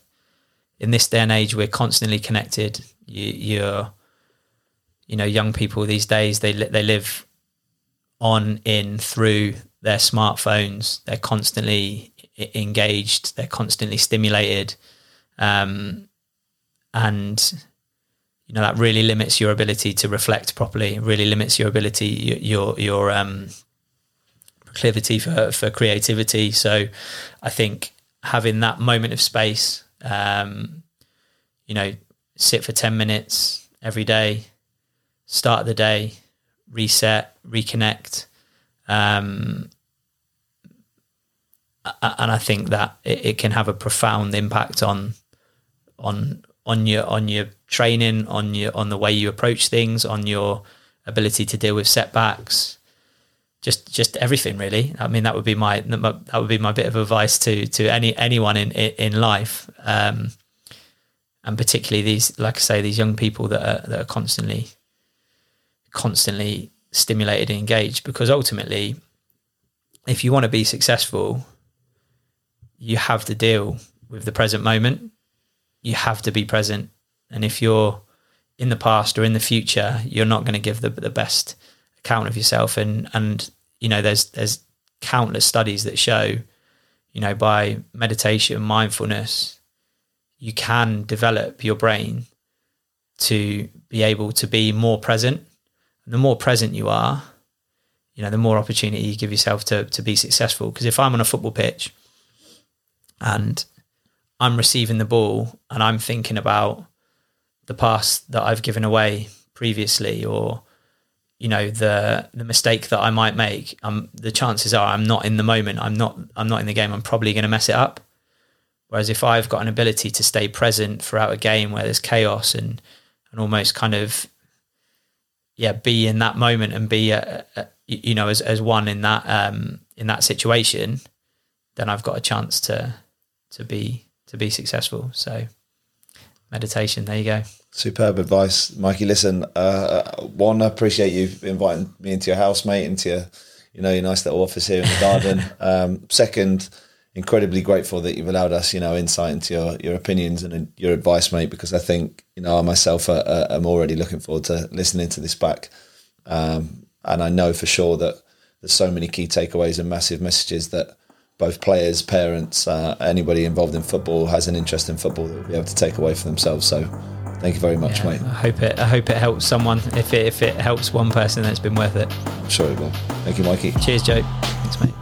in this day and age, we're constantly connected. You, you're, you know, young people these days they they live on, in, through their smartphones. They're constantly engaged. They're constantly stimulated. Um, and you know that really limits your ability to reflect properly really limits your ability your your um, proclivity for for creativity so i think having that moment of space um, you know sit for 10 minutes every day start the day reset reconnect. Um, and i think that it, it can have a profound impact on on on your on your training, on your on the way you approach things, on your ability to deal with setbacks, just just everything really. I mean, that would be my that would be my bit of advice to to any anyone in in life, um, and particularly these, like I say, these young people that are that are constantly constantly stimulated and engaged. Because ultimately, if you want to be successful, you have to deal with the present moment you have to be present. And if you're in the past or in the future, you're not going to give the, the best account of yourself and and you know there's there's countless studies that show you know by meditation mindfulness you can develop your brain to be able to be more present the more present you are you know the more opportunity you give yourself to to be successful. Because if i'm on a football pitch and i'm receiving the ball and i'm thinking about the pass that i've given away previously or you know the the mistake that I might make um the chances are I'm not in the moment. I'm not I'm not in the game. I'm probably going to mess it up. Whereas if I've got an ability to stay present throughout a game where there's chaos and and almost kind of yeah be in that moment and be a, a, you know as as one in that um in that situation then I've got a chance to to be to be successful so meditation there you go Superb advice, Mikey. Listen, uh, one, I appreciate you inviting me into your house, mate, into your, you know, your nice little office here in the garden. Um, second, incredibly grateful that you've allowed us, you know, insight into your, your opinions and your advice, mate, because I think, you know, I myself are, are, am already looking forward to listening to this back. Um, and I know for sure that there's so many key takeaways and massive messages that both players, parents, uh, anybody involved in football has an interest in football that will be able to take away for themselves. So Thank you very much, yeah, mate. I hope it. I hope it helps someone. If it if it helps one person, then it's been worth it. I'm sure it will. Thank you, Mikey. Cheers, Joe. Thanks, mate.